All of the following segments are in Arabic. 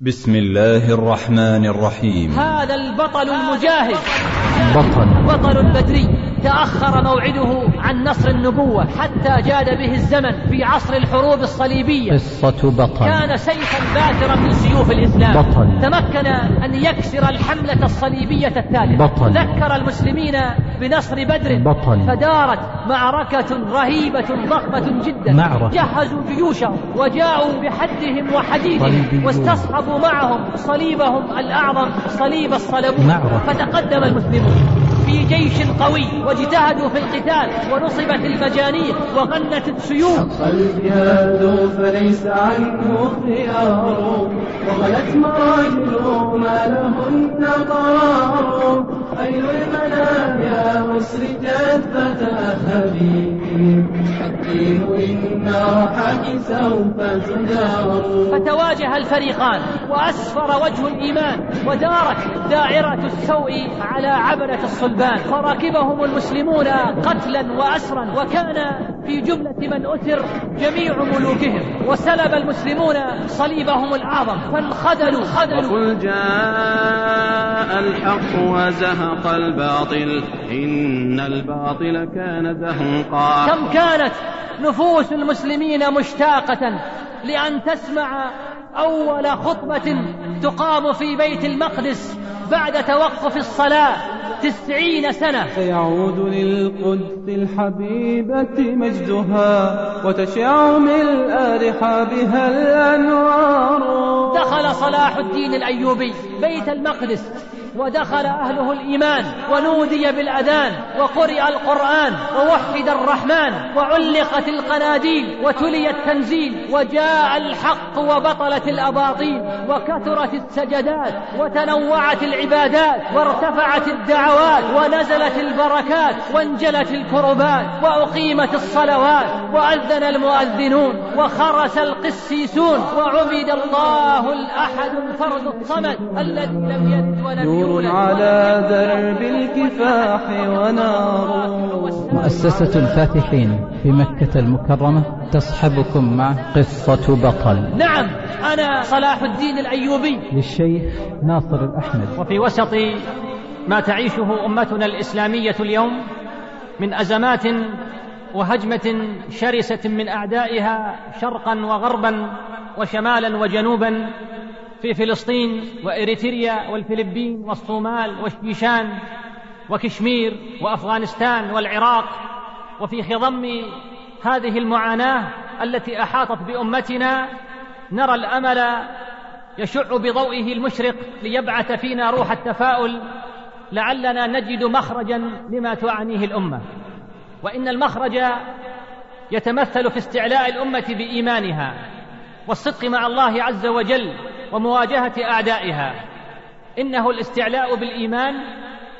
بسم الله الرحمن الرحيم. هذا البطل المجاهد. بطل. بطل البدري. تأخر موعده عن نصر النبوة حتى جاد به الزمن في عصر الحروب الصليبية قصة بطل كان سيفا باترا من سيوف الإسلام بطل. تمكن أن يكسر الحملة الصليبية الثالثة بطل. ذكر المسلمين بنصر بدر بطل. فدارت معركة رهيبة ضخمة جدا معركة. جهزوا جيوشهم وجاءوا بحدهم وحديدهم. واستصحبوا معهم صليبهم الأعظم صليب الصلبون معركة. فتقدم المسلمون في جيش قوي واجتهدوا في القتال ونصبت المجانيق وغنت السيوف. الجهاد فليس عنه خيار وغلت مراجل ما لهن قرار أي المنايا أسرجت فتأهبي الدين إن راحك سوف فتواجه الفريقان وأسفر وجه الإيمان ودارت دائرة السوء على عبرة الصلبان. فركبهم المسلمون قتلا وأسرا وكان في جملة من أسر جميع ملوكهم. وسلب المسلمون صليبهم الأعظم فانخذلوا خذلوا. وقل جاء الحق وزهق. الباطل إن الباطل كان زهقا كم كانت نفوس المسلمين مشتاقة لأن تسمع أول خطبة تقام في بيت المقدس بعد توقف الصلاة تسعين سنة. سيعود للقدس الحبيبة مجدها وتشع ملء رحابها الأنوار. دخل صلاح الدين الأيوبي بيت المقدس. ودخل أهله الإيمان ونودي بالأذان وقرئ القرآن ووحد الرحمن وعلقت القناديل وتلي التنزيل وجاء الحق وبطلت الأباطيل وكثرت السجدات وتنوعت العبادات وارتفعت الدعوات ونزلت البركات وانجلت الكربات وأقيمت الصلوات وأذن المؤذنون وخرس القسيسون وعبد الله الأحد الفرد الصمد الذي لم يلد ولم نور يولد على درب الكفاح ونار. مؤسسة الفاتحين في مكة المكرمة تصحبكم مع قصة بطل. نعم أنا صلاح الدين الأيوبي. للشيخ ناصر الأحمد. وفي وسط ما تعيشه أمتنا الإسلامية اليوم من أزمات وهجمة شرسة من أعدائها شرقا وغربا وشمالا وجنوبا في فلسطين وإريتريا والفلبين والصومال والشيشان وكشمير وأفغانستان والعراق وفي خضم هذه المعاناة التي أحاطت بأمتنا نرى الأمل يشع بضوئه المشرق ليبعث فينا روح التفاؤل لعلنا نجد مخرجا لما تعانيه الأمة. وإن المخرج يتمثل في استعلاء الأمة بإيمانها والصدق مع الله عز وجل ومواجهة أعدائها. إنه الاستعلاء بالإيمان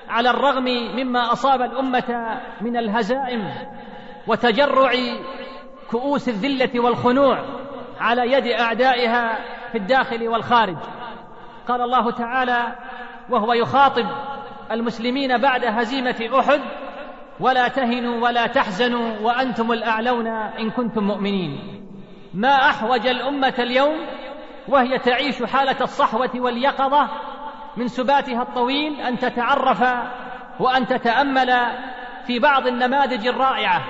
على الرغم مما أصاب الأمة من الهزائم وتجرع كؤوس الذلة والخنوع على يد أعدائها في الداخل والخارج. قال الله تعالى وهو يخاطب المسلمين بعد هزيمة أحد ولا تهنوا ولا تحزنوا وأنتم الأعلون إن كنتم مؤمنين. ما أحوج الأمة اليوم وهي تعيش حالة الصحوة واليقظة من سباتها الطويل أن تتعرف وأن تتأمل في بعض النماذج الرائعة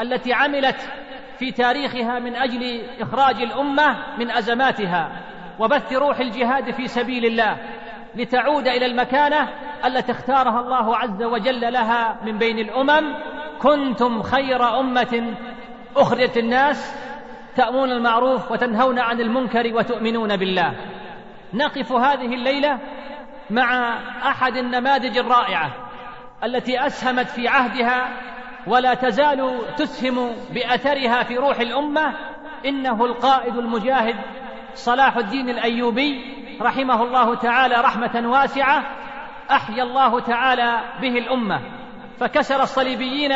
التي عملت في تاريخها من أجل إخراج الأمة من أزماتها وبث روح الجهاد في سبيل الله لتعود إلى المكانة التي اختارها الله عز وجل لها من بين الأمم. كنتم خير أمة أخرجت الناس تأمون المعروف وتنهون عن المنكر وتؤمنون بالله. نقف هذه الليلة مع أحد النماذج الرائعة التي أسهمت في عهدها ولا تزال تسهم بأثرها في روح الأمة إنه القائد المجاهد صلاح الدين الأيوبي رحمه الله تعالى رحمة واسعة أحيا الله تعالى به الأمة. فكسر الصليبيين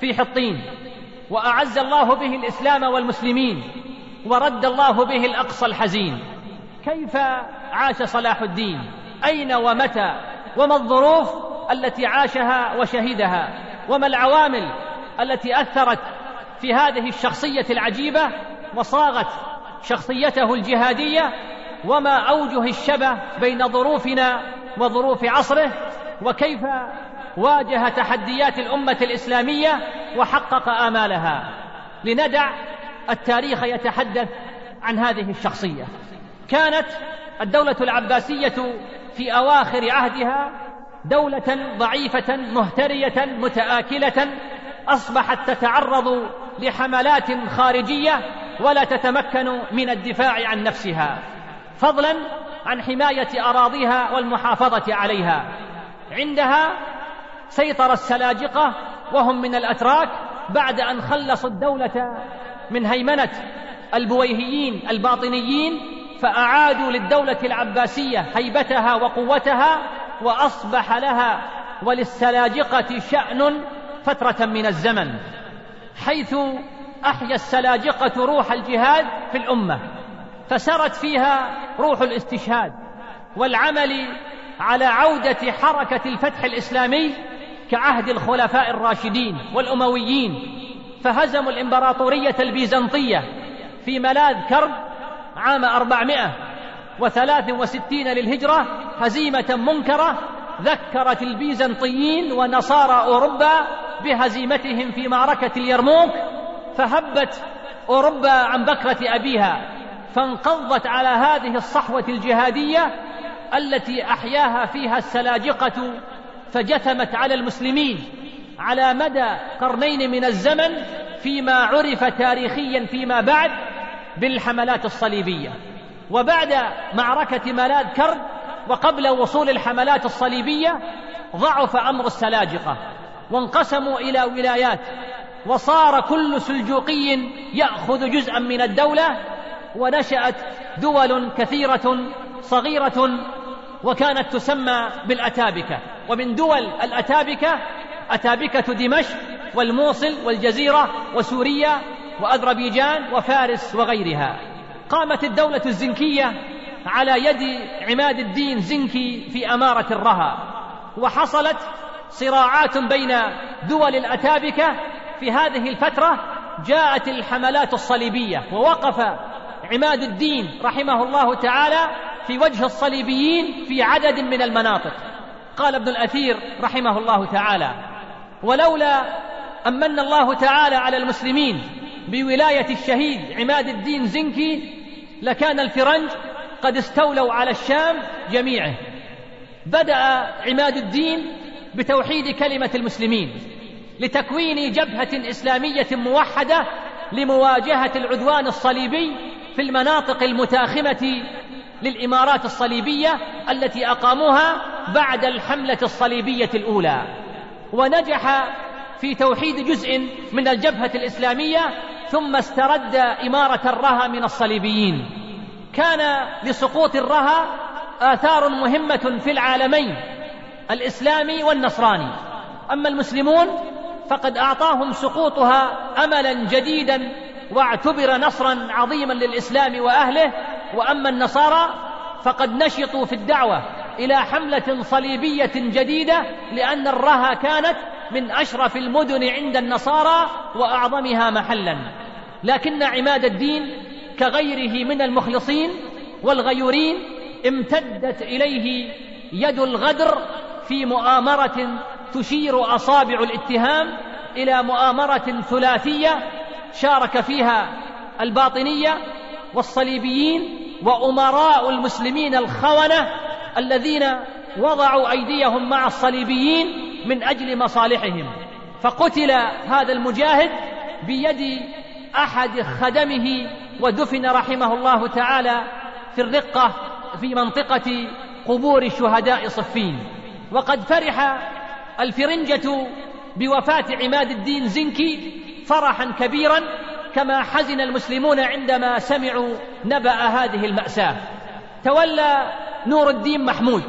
في حطين. وأعز الله به الإسلام والمسلمين ورد الله به الأقصى الحزين. كيف عاش صلاح الدين؟ أين ومتى؟ وما الظروف التي عاشها وشهدها؟ وما العوامل التي أثرت في هذه الشخصية العجيبة؟ وصاغت شخصيته الجهادية؟ وما أوجه الشبه بين ظروفنا وظروف عصره؟ وكيف واجه تحديات الأمة الإسلامية وحقق آمالها. لندع التاريخ يتحدث عن هذه الشخصية. كانت الدولة العباسية في أواخر عهدها دولة ضعيفة مهترية متآكلة أصبحت تتعرض لحملات خارجية ولا تتمكن من الدفاع عن نفسها فضلا عن حماية أراضيها والمحافظة عليها. عندها سيطر السلاجقة وهم من الأتراك بعد أن خلصوا الدولة من هيمنة البويهيين الباطنيين فأعادوا للدولة العباسية هيبتها وقوتها وأصبح لها وللسلاجقة شأن فترة من الزمن حيث أحيا السلاجقة روح الجهاد في الأمة فسرت فيها روح الاستشهاد والعمل على عودة حركة الفتح الإسلامي كعهد الخلفاء الراشدين والأمويين فهزموا الإمبراطورية البيزنطية في ملاذ كرب عام 463 للهجرة هزيمة منكرة ذكرت البيزنطيين ونصارى أوروبا بهزيمتهم في معركة اليرموك فهبت أوروبا عن بكرة أبيها فانقضت على هذه الصحوة الجهادية التي أحياها فيها السلاجقة فجثمت على المسلمين على مدى قرنين من الزمن فيما عرف تاريخيا فيما بعد بالحملات الصليبية. وبعد معركة ملاذ كرب وقبل وصول الحملات الصليبية ضعف أمر السلاجقة وانقسموا إلى ولايات وصار كل سلجوقي يأخذ جزءا من الدولة ونشأت دول كثيرة صغيرة وكانت تسمى بالأتابكة. ومن دول الأتابكة أتابكة دمشق والموصل والجزيرة وسوريا وأذربيجان وفارس وغيرها. قامت الدولة الزنكية على يد عماد الدين زنكي في أمارة الرها. وحصلت صراعات بين دول الأتابكة في هذه الفترة جاءت الحملات الصليبية. ووقف عماد الدين رحمه الله تعالى في وجه الصليبيين في عدد من المناطق. قال ابن الأثير رحمه الله تعالى ولولا ان من الله تعالى على المسلمين بولاية الشهيد عماد الدين زنكي لكان الفرنج قد استولوا على الشام جميعه. بدأ عماد الدين بتوحيد كلمة المسلمين لتكوين جبهة إسلامية موحدة لمواجهة العدوان الصليبي في المناطق المتاخمة للإمارات الصليبية التي أقاموها بعد الحملة الصليبية الأولى. ونجح في توحيد جزء من الجبهة الإسلامية ثم استرد إمارة الرها من الصليبيين. كان لسقوط الرها آثار مهمة في العالمين الإسلامي والنصراني. أما المسلمون فقد أعطاهم سقوطها املا جديدا واعتبر نصرا عظيما للإسلام وأهله وأما النصارى فقد نشطوا في الدعوة إلى حملة صليبية جديدة لأن الرها كانت من أشرف المدن عند النصارى وأعظمها محلا. لكن عماد الدين كغيره من المخلصين والغيورين امتدت إليه يد الغدر في مؤامرة تشير أصابع الاتهام إلى مؤامرة ثلاثية شارك فيها الباطنية والصليبيين وأمراء المسلمين الخونة الذين وضعوا أيديهم مع الصليبيين من أجل مصالحهم. فقتل هذا المجاهد بيد أحد خدمه ودفن رحمه الله تعالى في الرقة في منطقة قبور شهداء صفين. وقد فرح الفرنجة بوفاة عماد الدين زنكي فرحا كبيرا كما حزن المسلمون عندما سمعوا نبأ هذه المأساة. تولى نور الدين محمود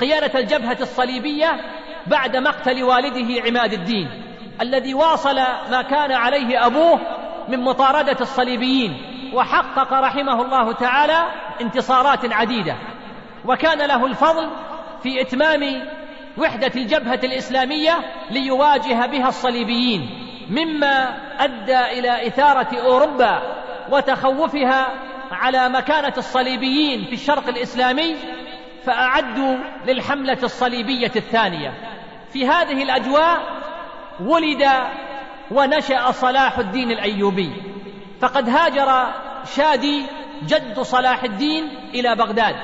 قيادة الجبهة الصليبية بعد مقتل والده عماد الدين الذي واصل ما كان عليه أبوه من مطاردة الصليبيين وحقق رحمه الله تعالى انتصارات عديدة. وكان له الفضل في إتمام وحدة الجبهة الإسلامية ليواجه بها الصليبيين. مما أدى إلى إثارة أوروبا وتخوفها على مكانة الصليبيين في الشرق الإسلامي فأعدوا للحملة الصليبية الثانية. في هذه الأجواء ولد ونشأ صلاح الدين الأيوبي. فقد هاجر شادي جد صلاح الدين إلى بغداد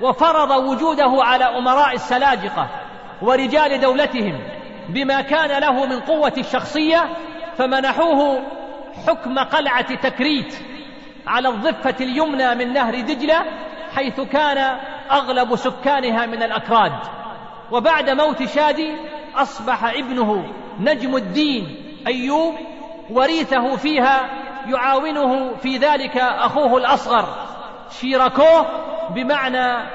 وفرض وجوده على أمراء السلاجقة ورجال دولتهم. بما كان له من قوة الشخصية فمنحوه حكم قلعة تكريت على الضفة اليمنى من نهر دجلة حيث كان أغلب سكانها من الأكراد. وبعد موت شادي أصبح ابنه نجم الدين أيوب وريثه فيها يعاونه في ذلك أخوه الأصغر شيركوه بمعنى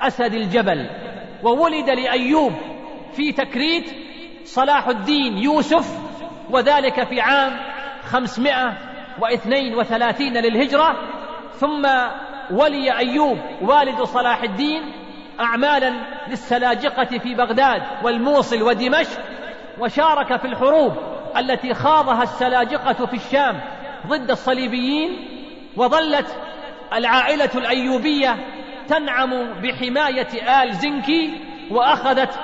أسد الجبل. وولد لأيوب في تكريت صلاح الدين يوسف وذلك في عام خمسمائة واثنين وثلاثين للهجرة. ثم ولي أيوب والد صلاح الدين أعمالا للسلاجقة في بغداد والموصل ودمشق وشارك في الحروب التي خاضها السلاجقة في الشام ضد الصليبيين وظلت العائلة الأيوبية تنعم بحماية آل زنكي وأخذت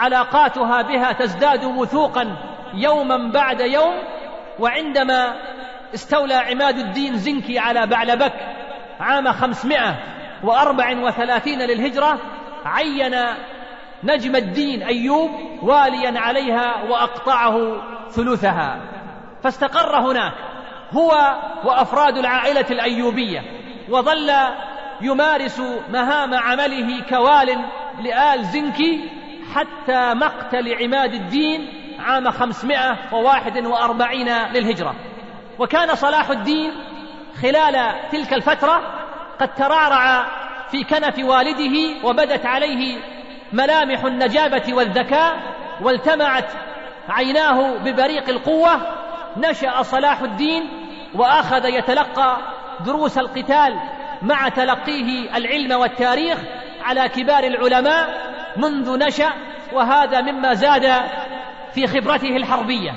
علاقاتها بها تزداد وثوقا يوما بعد يوم وعندما استولى عماد الدين زنكي على بعلبك عام خمسمائة وأربع وثلاثين للهجرة عين نجم الدين أيوب واليا عليها وأقطعه ثلثها. فاستقر هناك هو وأفراد العائلة الأيوبية وظل يمارس مهام عمله كوال لآل زنكي حتى مقتل عماد الدين عام خمسمائة وواحد وأربعين للهجرة. وكان صلاح الدين خلال تلك الفترة قد ترعرع في كنف والده وبدت عليه ملامح النجابة والذكاء والتمعت عيناه ببريق القوة نشأ صلاح الدين وأخذ يتلقى دروس القتال مع تلقيه العلم والتاريخ على كبار العلماء منذ نشأ وهذا مما زاد في خبرته الحربية.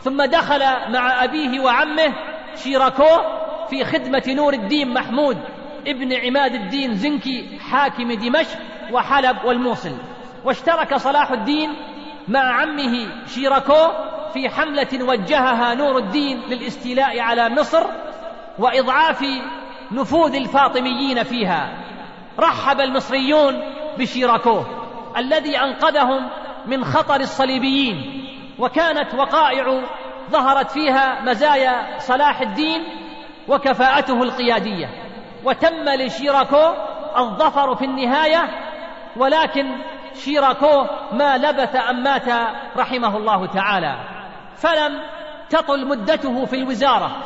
ثم دخل مع أبيه وعمه شيراكو في خدمة نور الدين محمود ابن عماد الدين زنكي حاكم دمشق وحلب والموصل. واشترك صلاح الدين مع عمه شيراكو في حملة وجهها نور الدين للاستيلاء على مصر وإضعاف نفوذ الفاطميين فيها. رحب المصريون بشيراكو. الذي أنقذهم من خطر الصليبيين وكانت وقائع ظهرت فيها مزايا صلاح الدين وكفاءته القيادية. وتم لشيراكو الظفر في النهاية ولكن شيراكو ما لبث أن مات رحمه الله تعالى. فلم تطل مدته في الوزارة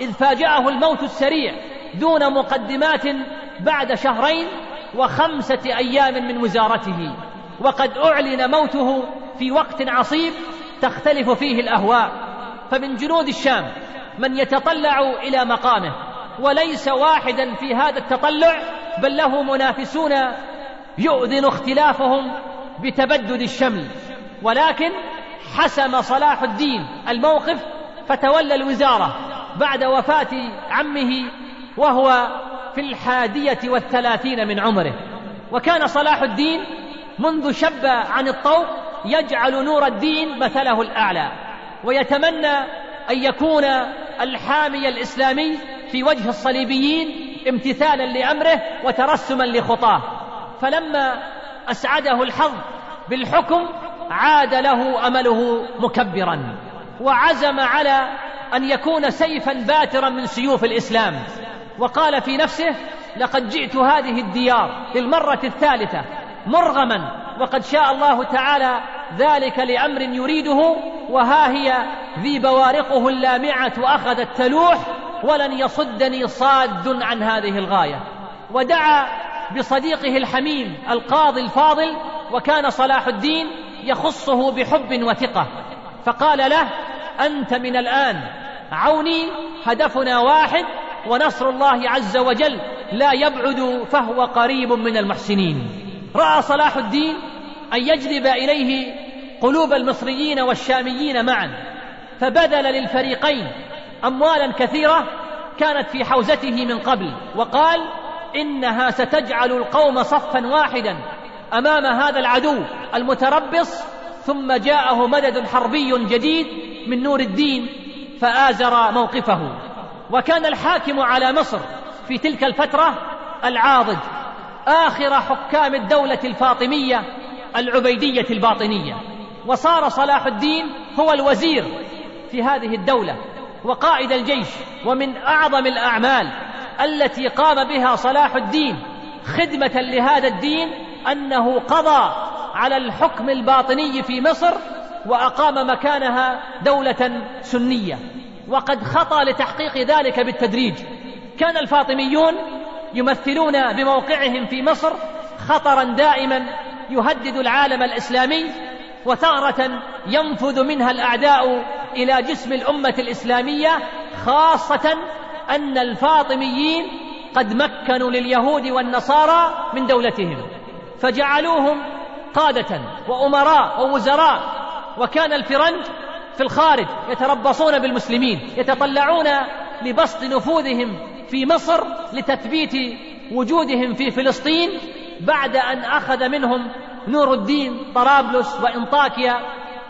إذ فاجأه الموت السريع دون مقدمات بعد شهرين وخمسة أيام من وزارته. وقد أعلن موته في وقت عصيب تختلف فيه الأهواء. فمن جنود الشام من يتطلع إلى مقامه وليس واحدا في هذا التطلع بل له منافسون يؤذن اختلافهم بتبدد الشمل. ولكن حسم صلاح الدين الموقف فتولى الوزارة بعد وفاة عمه وهو في الحادية والثلاثين من عمره. وكان صلاح الدين منذ شب عن الطوق يجعل نور الدين مثله الأعلى ويتمنى أن يكون الحامي الإسلامي في وجه الصليبيين امتثالا لأمره وترسما لخطاه. فلما أسعده الحظ بالحكم عاد له أمله مكبرا وعزم على أن يكون سيفا باترا من سيوف الإسلام. وقال في نفسه لقد جئت هذه الديار للمرة الثالثة مرغما وقد شاء الله تعالى ذلك لأمر يريده وها هي ذي بوارقه اللامعة اخذت تلوح ولن يصدني صاد عن هذه الغاية. ودعا بصديقه الحميم القاضي الفاضل وكان صلاح الدين يخصه بحب وثقة. فقال له أنت من الآن عوني هدفنا واحد ونصر الله عز وجل لا يبعد فهو قريب من المحسنين. رأى صلاح الدين أن يجلب إليه قلوب المصريين والشاميين معا فبذل للفريقين اموالا كثيرة كانت في حوزته من قبل وقال إنها ستجعل القوم صفا واحدا أمام هذا العدو المتربص ثم جاءه مدد حربي جديد من نور الدين فآزر موقفه. وكان الحاكم على مصر في تلك الفترة العاضد آخر حكام الدولة الفاطمية العبيدية الباطنية. وصار صلاح الدين هو الوزير في هذه الدولة وقائد الجيش ومن أعظم الأعمال التي قام بها صلاح الدين خدمة لهذا الدين أنه قضى على الحكم الباطني في مصر وأقام مكانها دولة سنية. وقد خطى لتحقيق ذلك بالتدريج. كان الفاطميون يمثلون بموقعهم في مصر خطرا دائما يهدد العالم الإسلامي وثغره ينفذ منها الأعداء إلى جسم الأمة الإسلامية خاصة أن الفاطميين قد مكنوا لليهود والنصارى من دولتهم. فجعلوهم قادة وأمراء ووزراء وكان الفرنج في الخارج يتربصون بالمسلمين يتطلعون لبسط نفوذهم في مصر لتثبيت وجودهم في فلسطين بعد أن أخذ منهم نور الدين طرابلس وإنطاكيا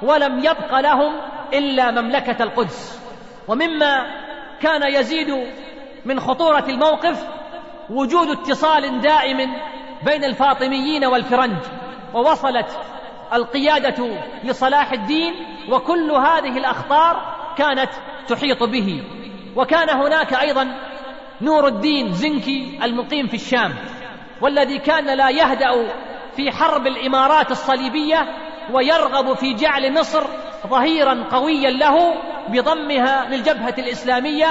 ولم يبق لهم إلا مملكة القدس. ومما كان يزيد من خطورة الموقف وجود اتصال دائم بين الفاطميين والفرنج. ووصلت القيادة لصلاح الدين وكل هذه الأخطار كانت تحيط به. وكان هناك أيضا نور الدين زنكي المقيم في الشام والذي كان لا يهدأ في حرب الإمارات الصليبية ويرغب في جعل مصر ظهيرا قويا له بضمها للجبهة الإسلامية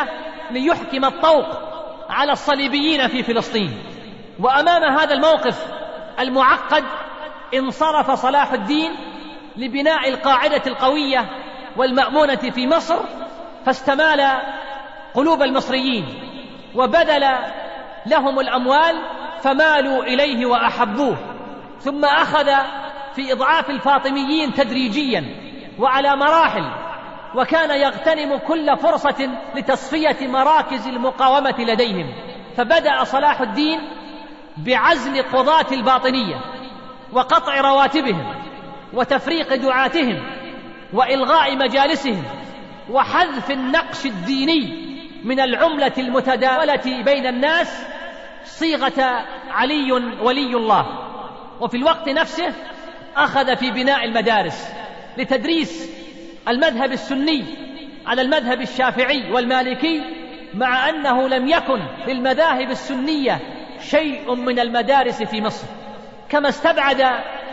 ليحكم الطوق على الصليبيين في فلسطين. وأمام هذا الموقف المعقد انصرف صلاح الدين لبناء القاعدة القوية والمأمونة في مصر فاستمال قلوب المصريين. وبذل لهم الأموال فمالوا إليه وأحبوه ثم أخذ في إضعاف الفاطميين تدريجيا وعلى مراحل وكان يغتنم كل فرصة لتصفية مراكز المقاومة لديهم فبدأ صلاح الدين بعزل قضاة الباطنية وقطع رواتبهم وتفريق دعاتهم وإلغاء مجالسهم وحذف النقش الديني من العملة المتداولة بين الناس صيغة علي ولي الله. وفي الوقت نفسه أخذ في بناء المدارس لتدريس المذهب السني على المذهب الشافعي والمالكي مع أنه لم يكن للمذاهب السنية شيء من المدارس في مصر. كما استبعد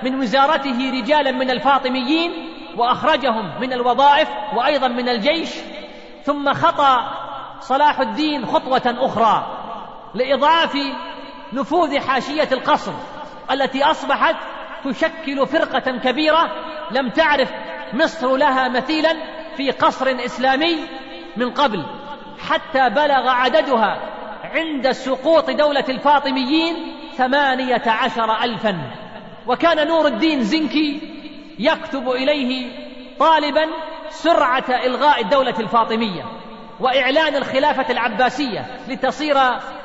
من وزارته رجالا من الفاطميين وأخرجهم من الوظائف وأيضا من الجيش ثم خطأ صلاح الدين خطوة أخرى لإضعاف نفوذ حاشية القصر التي أصبحت تشكل فرقة كبيرة لم تعرف مصر لها مثيلا في قصر إسلامي من قبل حتى بلغ عددها عند سقوط دولة الفاطميين ثمانية عشر ألفا. وكان نور الدين زنكي يكتب إليه طالبا سرعة إلغاء الدولة الفاطمية. وإعلان الخلافة العباسية لتصير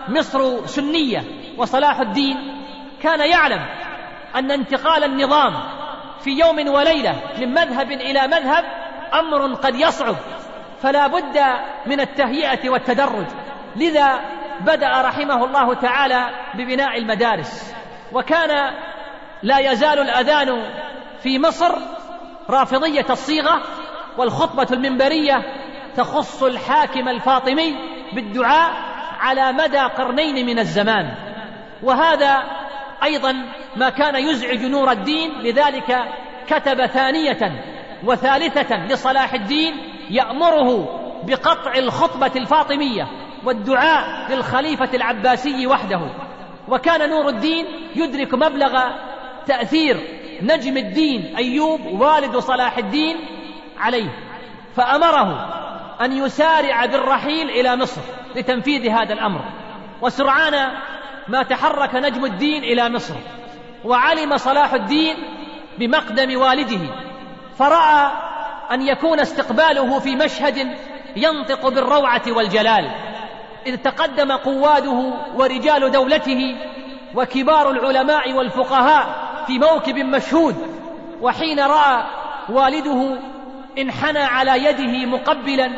مصر سنية. وصلاح الدين كان يعلم أن انتقال النظام في يوم وليلة من مذهب إلى مذهب أمر قد يصعب. فلا بد من التهيئة والتدرج. لذا بدأ رحمه الله تعالى ببناء المدارس. وكان لا يزال الأذان في مصر رافضية الصيغة والخطبة المنبرية تخص الحاكم الفاطمي بالدعاء على مدى قرنين من الزمان. وهذا أيضا ما كان يزعج نور الدين لذلك كتب ثانية وثالثة لصلاح الدين يأمره بقطع الخطبة الفاطمية والدعاء للخليفة العباسي وحده. وكان نور الدين يدرك مبلغ تأثير نجم الدين أيوب والد صلاح الدين عليه فأمره أن يسارع بالرحيل إلى مصر لتنفيذ هذا الأمر. وسرعان ما تحرك نجم الدين إلى مصر. وعلم صلاح الدين بمقدم والده. فرأى أن يكون استقباله في مشهد ينطق بالروعة والجلال. إذ تقدم قواده ورجال دولته وكبار العلماء والفقهاء في موكب مشهود. وحين رأى والده انحنى على يده مقبلا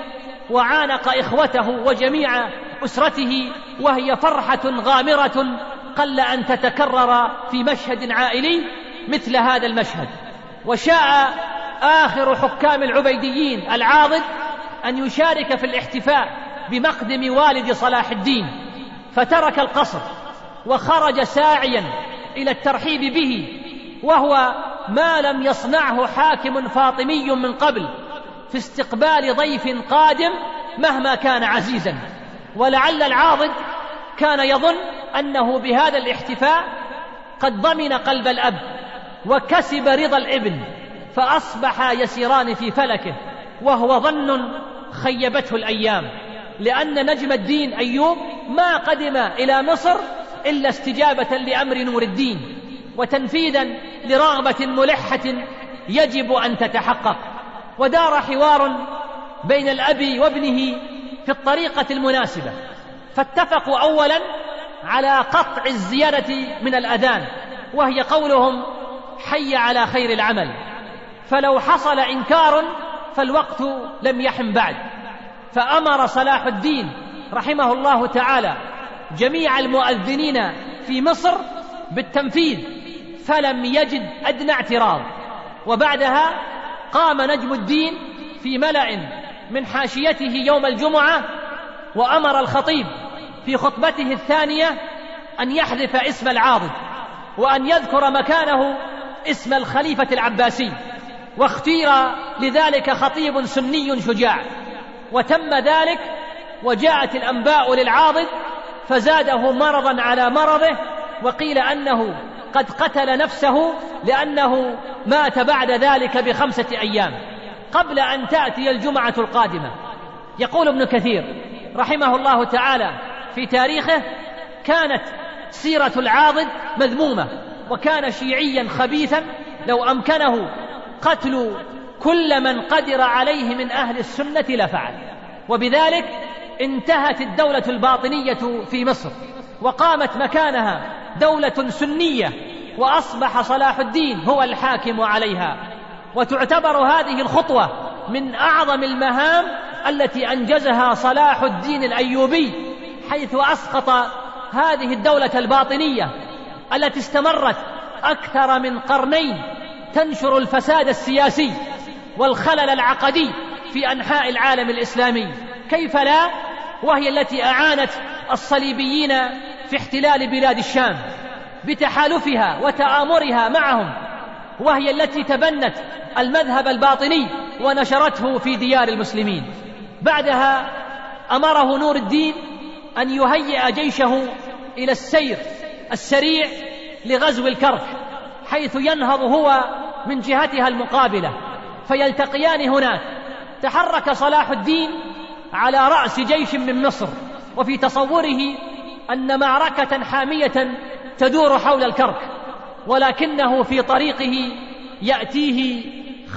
وعانق إخوته وجميع أسرته وهي فرحة غامرة قل أن تتكرر في مشهد عائلي مثل هذا المشهد. وشاء آخر حكام العبيديين العاضد أن يشارك في الاحتفاء بمقدم والد صلاح الدين. فترك القصر وخرج ساعيا إلى الترحيب به وهو ما لم يصنعه حاكم فاطمي من قبل في استقبال ضيف قادم مهما كان عزيزا. ولعل العاضد كان يظن أنه بهذا الاحتفاء قد ضمن قلب الأب وكسب رضا الابن فاصبحا يسيران في فلكه وهو ظن خيبته الأيام. لأن نجم الدين أيوب ما قدم إلى مصر إلا استجابة لأمر نور الدين وتنفيذا لرغبه ملحة يجب أن تتحقق ودار حوار بين الاب وابنه في الطريقة المناسبة. فاتفقوا اولا على قطع الزيادة من الأذان وهي قولهم حي على خير العمل. فلو حصل إنكار فالوقت لم يحم بعد. فأمر صلاح الدين رحمه الله تعالى جميع المؤذنين في مصر بالتنفيذ فلم يجد أدنى اعتراض. وبعدها قام نجم الدين في ملأ من حاشيته يوم الجمعة وأمر الخطيب في خطبته الثانية أن يحذف اسم العاضد وأن يذكر مكانه اسم الخليفة العباسي. واختير لذلك خطيب سني شجاع. وتم ذلك وجاءت الأنباء للعاضد فزاده مرضا على مرضه وقيل أنه قد قتل نفسه لأنه مات بعد ذلك بخمسة أيام قبل أن تأتي الجمعة القادمة. يقول ابن كثير رحمه الله تعالى في تاريخه كانت سيرة العاضد مذمومة وكان شيعيا خبيثا لو أمكنه قتل كل من قدر عليه من أهل السنة لفعل. وبذلك انتهت الدولة الباطنية في مصر. وقامت مكانها دولة سنية وأصبح صلاح الدين هو الحاكم عليها. وتعتبر هذه الخطوة من أعظم المهام التي أنجزها صلاح الدين الأيوبي حيث أسقط هذه الدولة الباطنية التي استمرت أكثر من قرنين تنشر الفساد السياسي والخلل العقدي في أنحاء العالم الإسلامي. كيف لا؟ وهي التي أعانت الصليبيين في احتلال بلاد الشام بتحالفها وتآمرها معهم وهي التي تبنت المذهب الباطني ونشرته في ديار المسلمين. بعدها أمره نور الدين أن يهيئ جيشه إلى السير السريع لغزو الكرك حيث ينهض هو من جهتها المقابلة. فيلتقيان هناك. تحرك صلاح الدين على رأس جيش من مصر وفي تصوره أن معركة حامية تدور حول الكرك ولكنه في طريقه يأتيه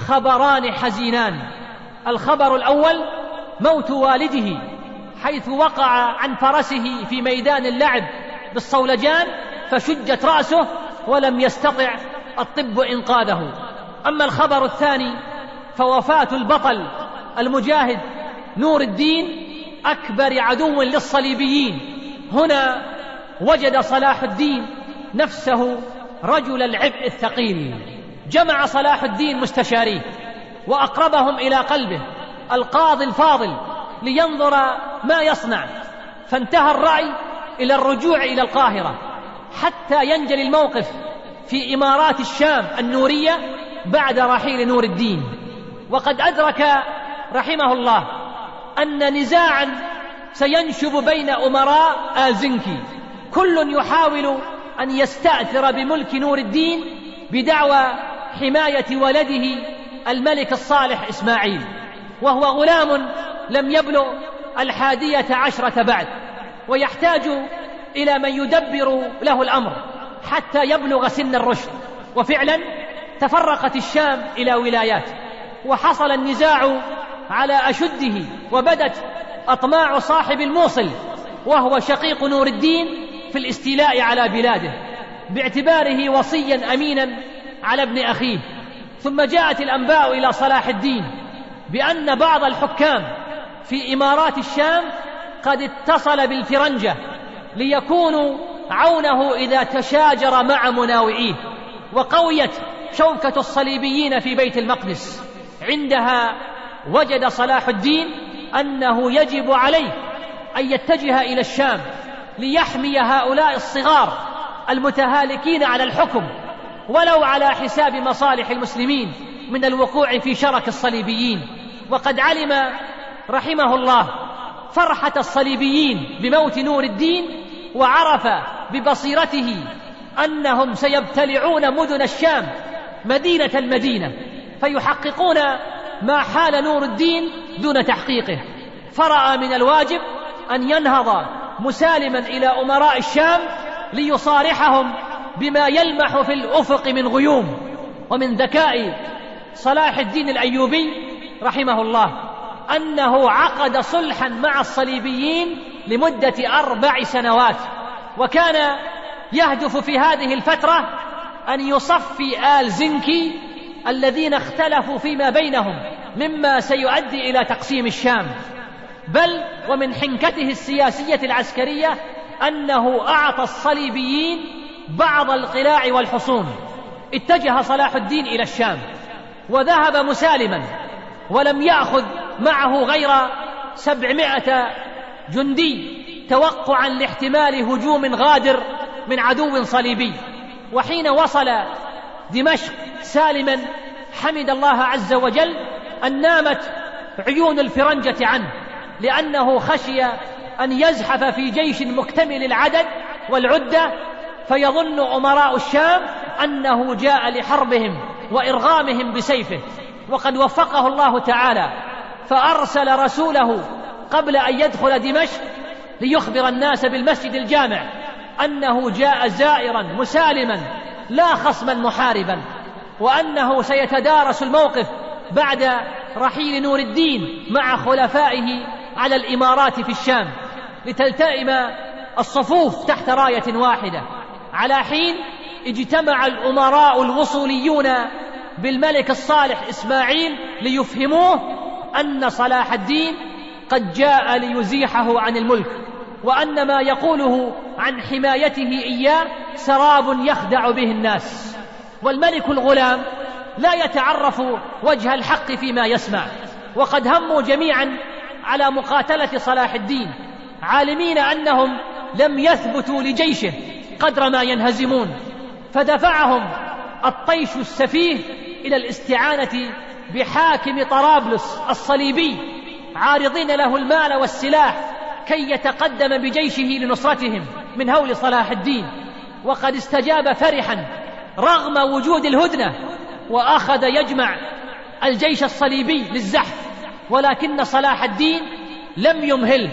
خبران حزينان. الخبر الأول موت والده حيث وقع عن فرسه في ميدان اللعب بالصولجان فشجت رأسه ولم يستطع الطب إنقاذه. أما الخبر الثاني فوفاة البطل المجاهد نور الدين أكبر عدو للصليبيين. هنا وجد صلاح الدين نفسه رجل العبء الثقيل. جمع صلاح الدين مستشاريه وأقربهم إلى قلبه القاضي الفاضل لينظر ما يصنع. فانتهى الرأي إلى الرجوع إلى القاهرة حتى ينجلي الموقف في إمارات الشام النورية بعد رحيل نور الدين. وقد أدرك رحمه الله أن نزاعا سينشب بين أمراء ازنكي كل يحاول أن يستأثر بملك نور الدين بدعوى حماية ولده الملك الصالح إسماعيل وهو غلام لم يبلغ الحادية عشرة بعد ويحتاج إلى من يدبر له الأمر حتى يبلغ سن الرشد. وفعلا تفرقت الشام إلى ولايات وحصل النزاع على أشده وبدت اطماع صاحب الموصل وهو شقيق نور الدين في الاستيلاء على بلاده باعتباره وصيا امينا على ابن أخيه. ثم جاءت الأنباء إلى صلاح الدين بأن بعض الحكام في إمارات الشام قد اتصل بالفرنجة ليكونوا عونه إذا تشاجر مع مناوئيه وقويت شوكة الصليبيين في بيت المقدس. عندها وجد صلاح الدين أنه يجب عليه أن يتجه إلى الشام ليحمي هؤلاء الصغار المتهالكين على الحكم ولو على حساب مصالح المسلمين من الوقوع في شرك الصليبيين. وقد علم رحمه الله فرحة الصليبيين بموت نور الدين وعرف ببصيرته أنهم سيبتلعون مدن الشام مدينة المدينة فيحققون ما حال نور الدين دون تحقيقه. فرأى من الواجب أن ينهض مسالما إلى أمراء الشام ليصارحهم بما يلمح في الأفق من غيوم ومن ذكاء صلاح الدين الأيوبي رحمه الله أنه عقد صلحا مع الصليبيين لمدة أربع سنوات وكان يهدف في هذه الفترة أن يصفي آل زنكي الذين اختلفوا فيما بينهم مما سيؤدي إلى تقسيم الشام. بل ومن حنكته السياسية العسكرية أنه أعطى الصليبيين بعض القلاع والحصون. اتجه صلاح الدين إلى الشام وذهب مسالما ولم يأخذ معه غير سبعمائة جندي توقعا لاحتمال هجوم غادر من عدو صليبي. وحين وصل دمشق سالما حمد الله عز وجل أن نامت عيون الفرنجة عنه لأنه خشي أن يزحف في جيش مكتمل العدد والعدة فيظن أمراء الشام أنه جاء لحربهم وإرغامهم بسيفه. وقد وفقه الله تعالى فأرسل رسوله قبل أن يدخل دمشق ليخبر الناس بالمسجد الجامع أنه جاء زائرا مسالما لا خصما محاربا وأنه سيتدارس الموقف بعد رحيل نور الدين مع خلفائه على الإمارات في الشام لتلتئم الصفوف تحت راية واحدة. على حين اجتمع الأمراء الوصوليون بالملك الصالح إسماعيل ليفهموه أن صلاح الدين قد جاء ليزيحه عن الملك. وأن ما يقوله عن حمايته إياه سراب يخدع به الناس. والملك الغلام لا يتعرف وجه الحق فيما يسمع. وقد هموا جميعا على مقاتلة صلاح الدين عالمين أنهم لم يثبتوا لجيشه قدر ما ينهزمون. فدفعهم الطيش السفيه إلى الاستعانة بحاكم طرابلس الصليبي عارضين له المال والسلاح كي يتقدم بجيشه لنصرتهم من هول صلاح الدين. وقد استجاب فرحا رغم وجود الهدنة وأخذ يجمع الجيش الصليبي للزحف ولكن صلاح الدين لم يمهله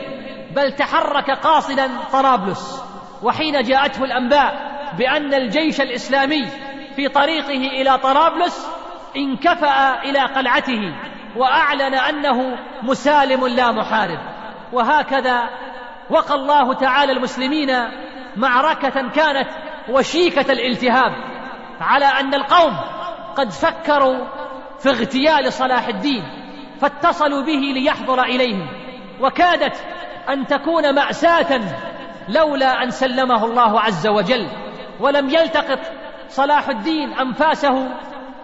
بل تحرك قاصدا طرابلس. وحين جاءته الأنباء بأن الجيش الإسلامي في طريقه إلى طرابلس انكفأ إلى قلعته وأعلن أنه مسالم لا محارب. وهكذا وقى الله تعالى المسلمين معركة كانت وشيكة الالتهاب على أن القوم قد فكروا في اغتيال صلاح الدين فاتصلوا به ليحضر إليهم وكادت أن تكون مأساة لولا أن سلمه الله عز وجل ولم يلتقط صلاح الدين أنفاسه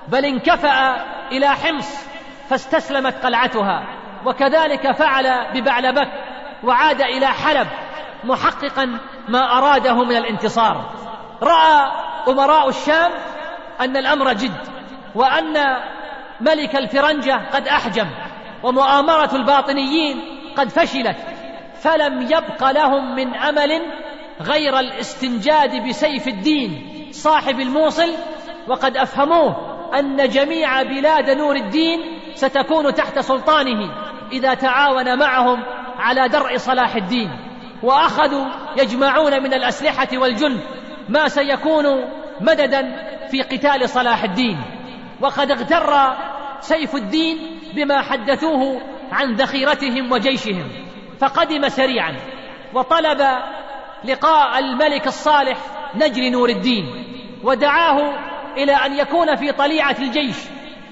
بل انكفأ إلى حمص فاستسلمت قلعتها. وكذلك فعل ببعلبك وعاد إلى حلب محققا ما أراده من الانتصار. رأى أمراء الشام أن الأمر جد وأن ملك الفرنجة قد أحجم ومؤامرة الباطنيين قد فشلت فلم يبق لهم من أمل غير الاستنجاد بسيف الدين صاحب الموصل. وقد أفهموه أن جميع بلاد نور الدين ستكون تحت سلطانه إذا تعاون معهم على درء صلاح الدين. وأخذوا يجمعون من الأسلحة والجند ما سيكون مددا في قتال صلاح الدين. وقد اغتر سيف الدين بما حدثوه عن ذخيرتهم وجيشهم. فقدم سريعا وطلب لقاء الملك الصالح نجل نور الدين. ودعاه إلى أن يكون في طليعة الجيش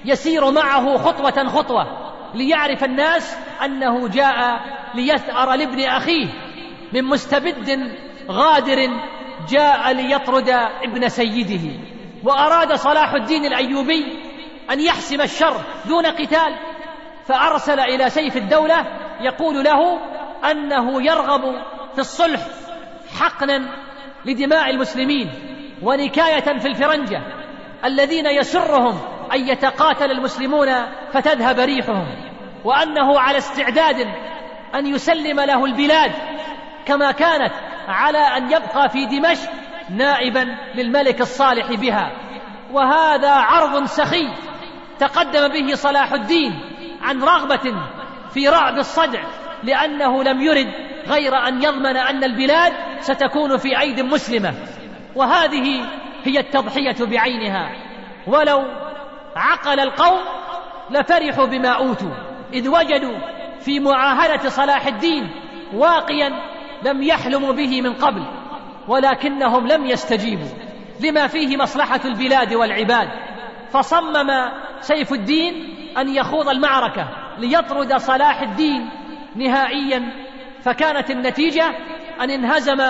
يسير معه خطوة خطوة ليعرف الناس أنه جاء ليثأر لابن أخيه من مستبد غادر جاء ليطرد ابن سيده وأراد صلاح الدين الأيوبي أن يحسم الشر دون قتال فأرسل إلى سيف الدولة يقول له أنه يرغب في الصلح حقنا لدماء المسلمين ونكاية في الفرنجة الذين يسرهم أن يتقاتل المسلمون فتذهب ريحهم وأنه على استعداد أن يسلم له البلاد كما كانت على أن يبقى في دمشق نائبا للملك الصالح بها. وهذا عرض سخي تقدم به صلاح الدين عن رغبة في رعب الصدع لأنه لم يرد غير أن يضمن أن البلاد ستكون في ايد مسلمة. وهذه هي التضحية بعينها. ولو عقل القوم لفرحوا بما أوتوا إذ وجدوا في معاهدة صلاح الدين واقيا لم يحلموا به من قبل ولكنهم لم يستجيبوا لما فيه مصلحة البلاد والعباد. فصمم سيف الدين أن يخوض المعركة ليطرد صلاح الدين نهائيا فكانت النتيجة أن انهزم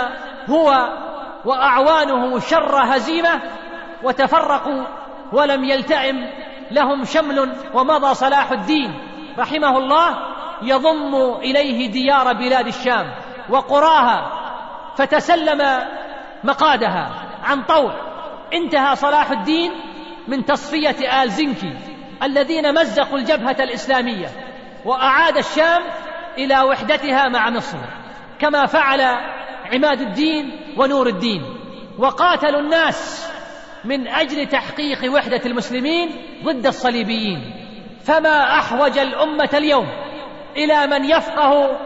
هو وأعوانه شر هزيمة وتفرقوا ولم يلتئم لهم شمل ومضى صلاح الدين. رحمه الله يضم إليه ديار بلاد الشام وقراها فتسلم مقادها عن طوع. انتهى صلاح الدين من تصفية آل زنكي الذين مزقوا الجبهة الإسلامية وأعاد الشام إلى وحدتها مع مصر كما فعل عماد الدين ونور الدين وقاتلوا الناس من أجل تحقيق وحدة المسلمين ضد الصليبيين. فما أحوج الأمة اليوم إلى من يفقه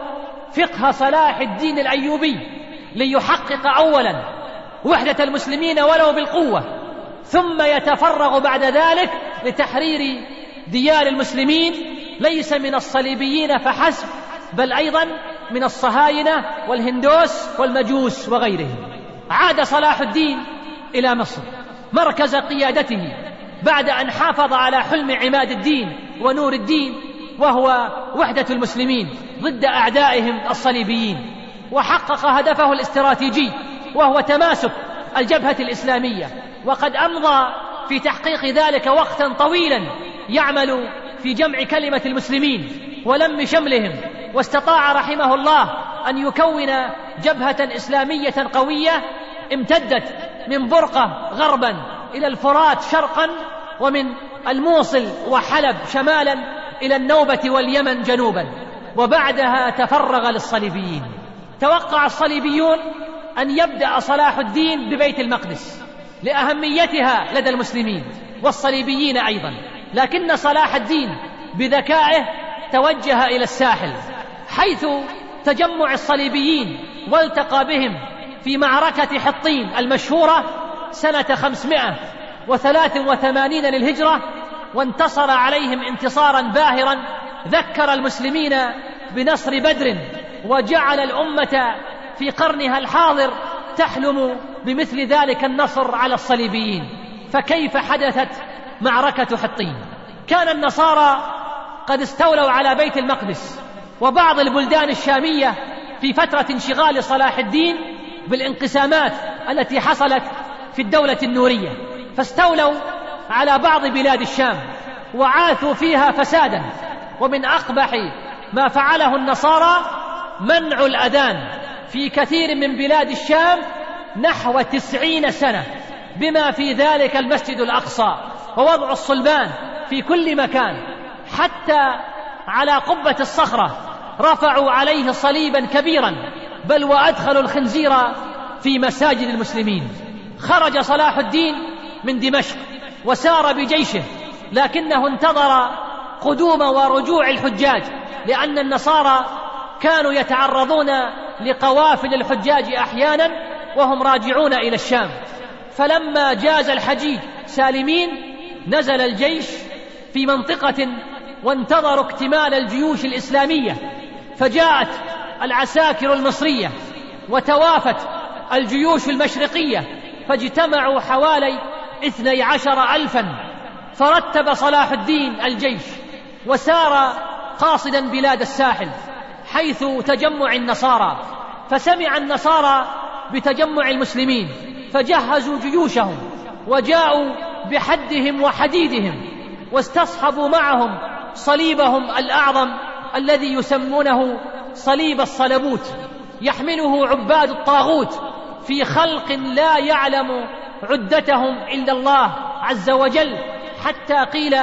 فقه صلاح الدين الأيوبي ليحقق اولا وحدة المسلمين ولو بالقوة ثم يتفرغ بعد ذلك لتحرير ديار المسلمين ليس من الصليبيين فحسب بل أيضا من الصهاينة والهندوس والمجوس وغيرهم. عاد صلاح الدين إلى مصر. مركز قيادته بعد أن حافظ على حلم عماد الدين ونور الدين وهو وحدة المسلمين ضد أعدائهم الصليبيين وحقق هدفه الاستراتيجي وهو تماسك الجبهة الإسلامية وقد أمضى في تحقيق ذلك وقتا طويلا يعمل في جمع كلمة المسلمين ولم شملهم واستطاع رحمه الله أن يكون جبهة إسلامية قوية امتدت من برقة غربا إلى الفرات شرقا ومن الموصل وحلب شمالا إلى النوبة واليمن جنوبا. وبعدها تفرغ للصليبيين. توقع الصليبيون أن يبدأ صلاح الدين ببيت المقدس لأهميتها لدى المسلمين والصليبيين أيضا. لكن صلاح الدين بذكائه توجه إلى الساحل حيث تجمع الصليبيين والتقى بهم في معركة حطين المشهورة سنة خمسمائة وثلاث وثمانين للهجرة وانتصر عليهم انتصارا باهرا ذكر المسلمين بنصر بدر وجعل الأمة في قرنها الحاضر تحلم بمثل ذلك النصر على الصليبيين. فكيف حدثت معركة حطين؟ كان النصارى قد استولوا على بيت المقدس وبعض البلدان الشامية في فترة انشغال صلاح الدين بالانقسامات التي حصلت في الدولة النورية فاستولوا على بعض بلاد الشام وعاثوا فيها فسادا ومن أقبح ما فعله النصارى منع الأذان في كثير من بلاد الشام نحو تسعين سنة بما في ذلك المسجد الأقصى ووضع الصلبان في كل مكان حتى على قبة الصخرة رفعوا عليه صليبا كبيرا بل وأدخلوا الخنزير في مساجد المسلمين. خرج صلاح الدين من دمشق وسار بجيشه لكنه انتظر قدوم ورجوع الحجاج لأن النصارى كانوا يتعرضون لقوافل الحجاج أحيانا وهم راجعون إلى الشام. فلما جاز الحجيج سالمين نزل الجيش في منطقة وانتظروا اكتمال الجيوش الإسلامية فجاءت العساكر المصرية وتوافت الجيوش المشرقية فاجتمعوا حوالي اثني عشر ألفا فرتب صلاح الدين الجيش وسار قاصدا بلاد الساحل حيث تجمع النصارى. فسمع النصارى بتجمع المسلمين فجهزوا جيوشهم وجاءوا بحدهم وحديدهم واستصحبوا معهم صليبهم الأعظم الذي يسمونه صليب الصلبوت يحمله عباد الطاغوت في خلق لا يعلم عدتهم الا الله عز وجل حتى قيل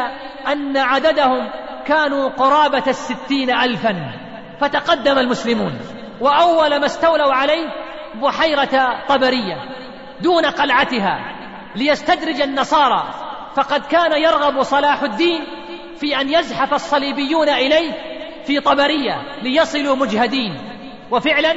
أن عددهم كانوا قرابة الستين الفا. فتقدم المسلمون وأول ما استولوا عليه بحيرة طبرية دون قلعتها ليستدرج النصارى فقد كان يرغب صلاح الدين في أن يزحف الصليبيون إليه في طبرية ليصلوا مجهدين. وفعلا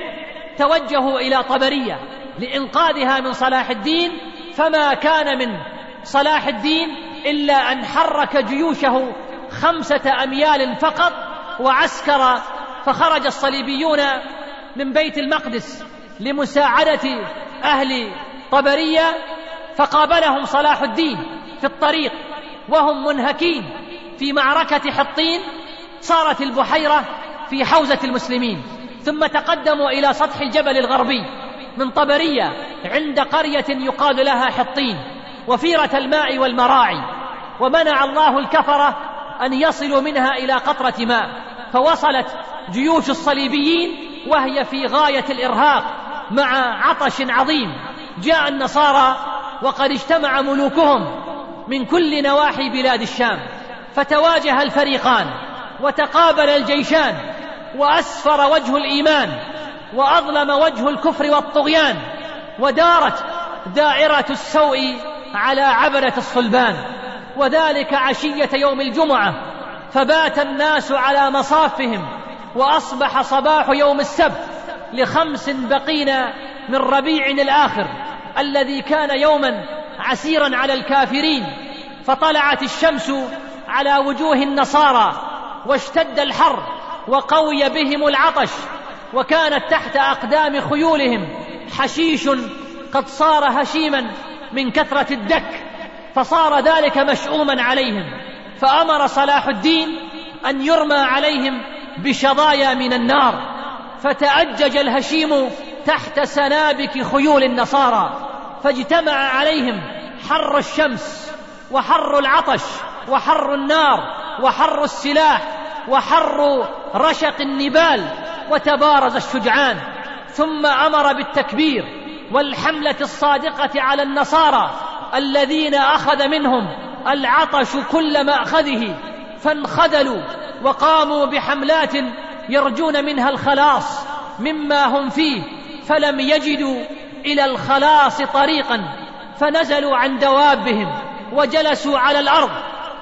توجهوا إلى طبرية لإنقاذها من صلاح الدين. فما كان من صلاح الدين إلا أن حرك جيوشه خمسة أميال فقط وعسكر. فخرج الصليبيون من بيت المقدس لمساعدة أهل طبرية. فقابلهم صلاح الدين في الطريق وهم منهكين في معركة حطين. صارت البحيرة في حوزة المسلمين ثم تقدموا إلى سطح الجبل الغربي من طبرية عند قرية يقال لها حطين وفيرة الماء والمراعي ومنع الله الكفرة أن يصلوا منها إلى قطرة ماء فوصلت جيوش الصليبيين وهي في غاية الإرهاق مع عطش عظيم جاء النصارى وقد اجتمع ملوكهم من كل نواحي بلاد الشام فتواجه الفريقان. وتقابل الجيشان وأسفر وجه الإيمان وأظلم وجه الكفر والطغيان ودارت دائرة السوء على عبره الصلبان. وذلك عشية يوم الجمعة فبات الناس على مصافهم وأصبح صباح يوم السبت لخمس بقين من ربيع الآخر الذي كان يوما عسيرا على الكافرين. فطلعت الشمس على وجوه النصارى واشتد الحر وقوي بهم العطش وكانت تحت أقدام خيولهم حشيش قد صار هشيما من كثرة الدك فصار ذلك مشؤوما عليهم فأمر صلاح الدين أن يرمى عليهم بشظايا من النار فتأجج الهشيم تحت سنابك خيول النصارى فاجتمع عليهم حر الشمس وحر العطش وحر النار وحر السلاح وحر رشق النبال وتبارز الشجعان. ثم أمر بالتكبير والحملة الصادقة على النصارى الذين أخذ منهم العطش كل مأخذه فانخذلوا وقاموا بحملات يرجون منها الخلاص مما هم فيه فلم يجدوا إلى الخلاص طريقا فنزلوا عن دوابهم. وجلسوا على الأرض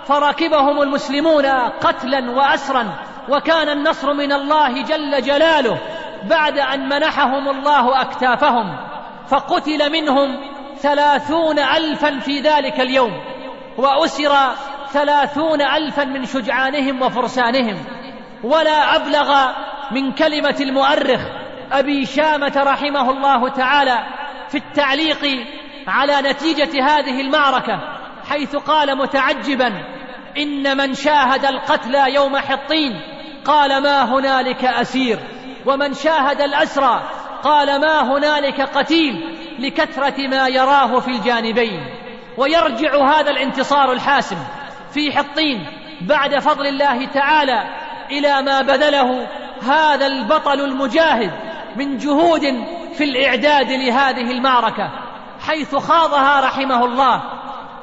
فركبهم المسلمون قتلا واسرا وكان النصر من الله جل جلاله بعد أن منحهم الله أكتافهم فقتل منهم ثلاثون الفا في ذلك اليوم وأسر ثلاثون الفا من شجعانهم وفرسانهم. ولا أبلغ من كلمة المؤرخ أبي شامة رحمه الله تعالى في التعليق على نتيجة هذه المعركة. حيث قال متعجبا إن من شاهد القتلى يوم حطين قال ما هنالك أسير ومن شاهد الأسرى قال ما هنالك قتيل لكثرة ما يراه في الجانبين. ويرجع هذا الانتصار الحاسم في حطين بعد فضل الله تعالى إلى ما بذله هذا البطل المجاهد من جهود في الإعداد لهذه المعركة حيث خاضها رحمه الله.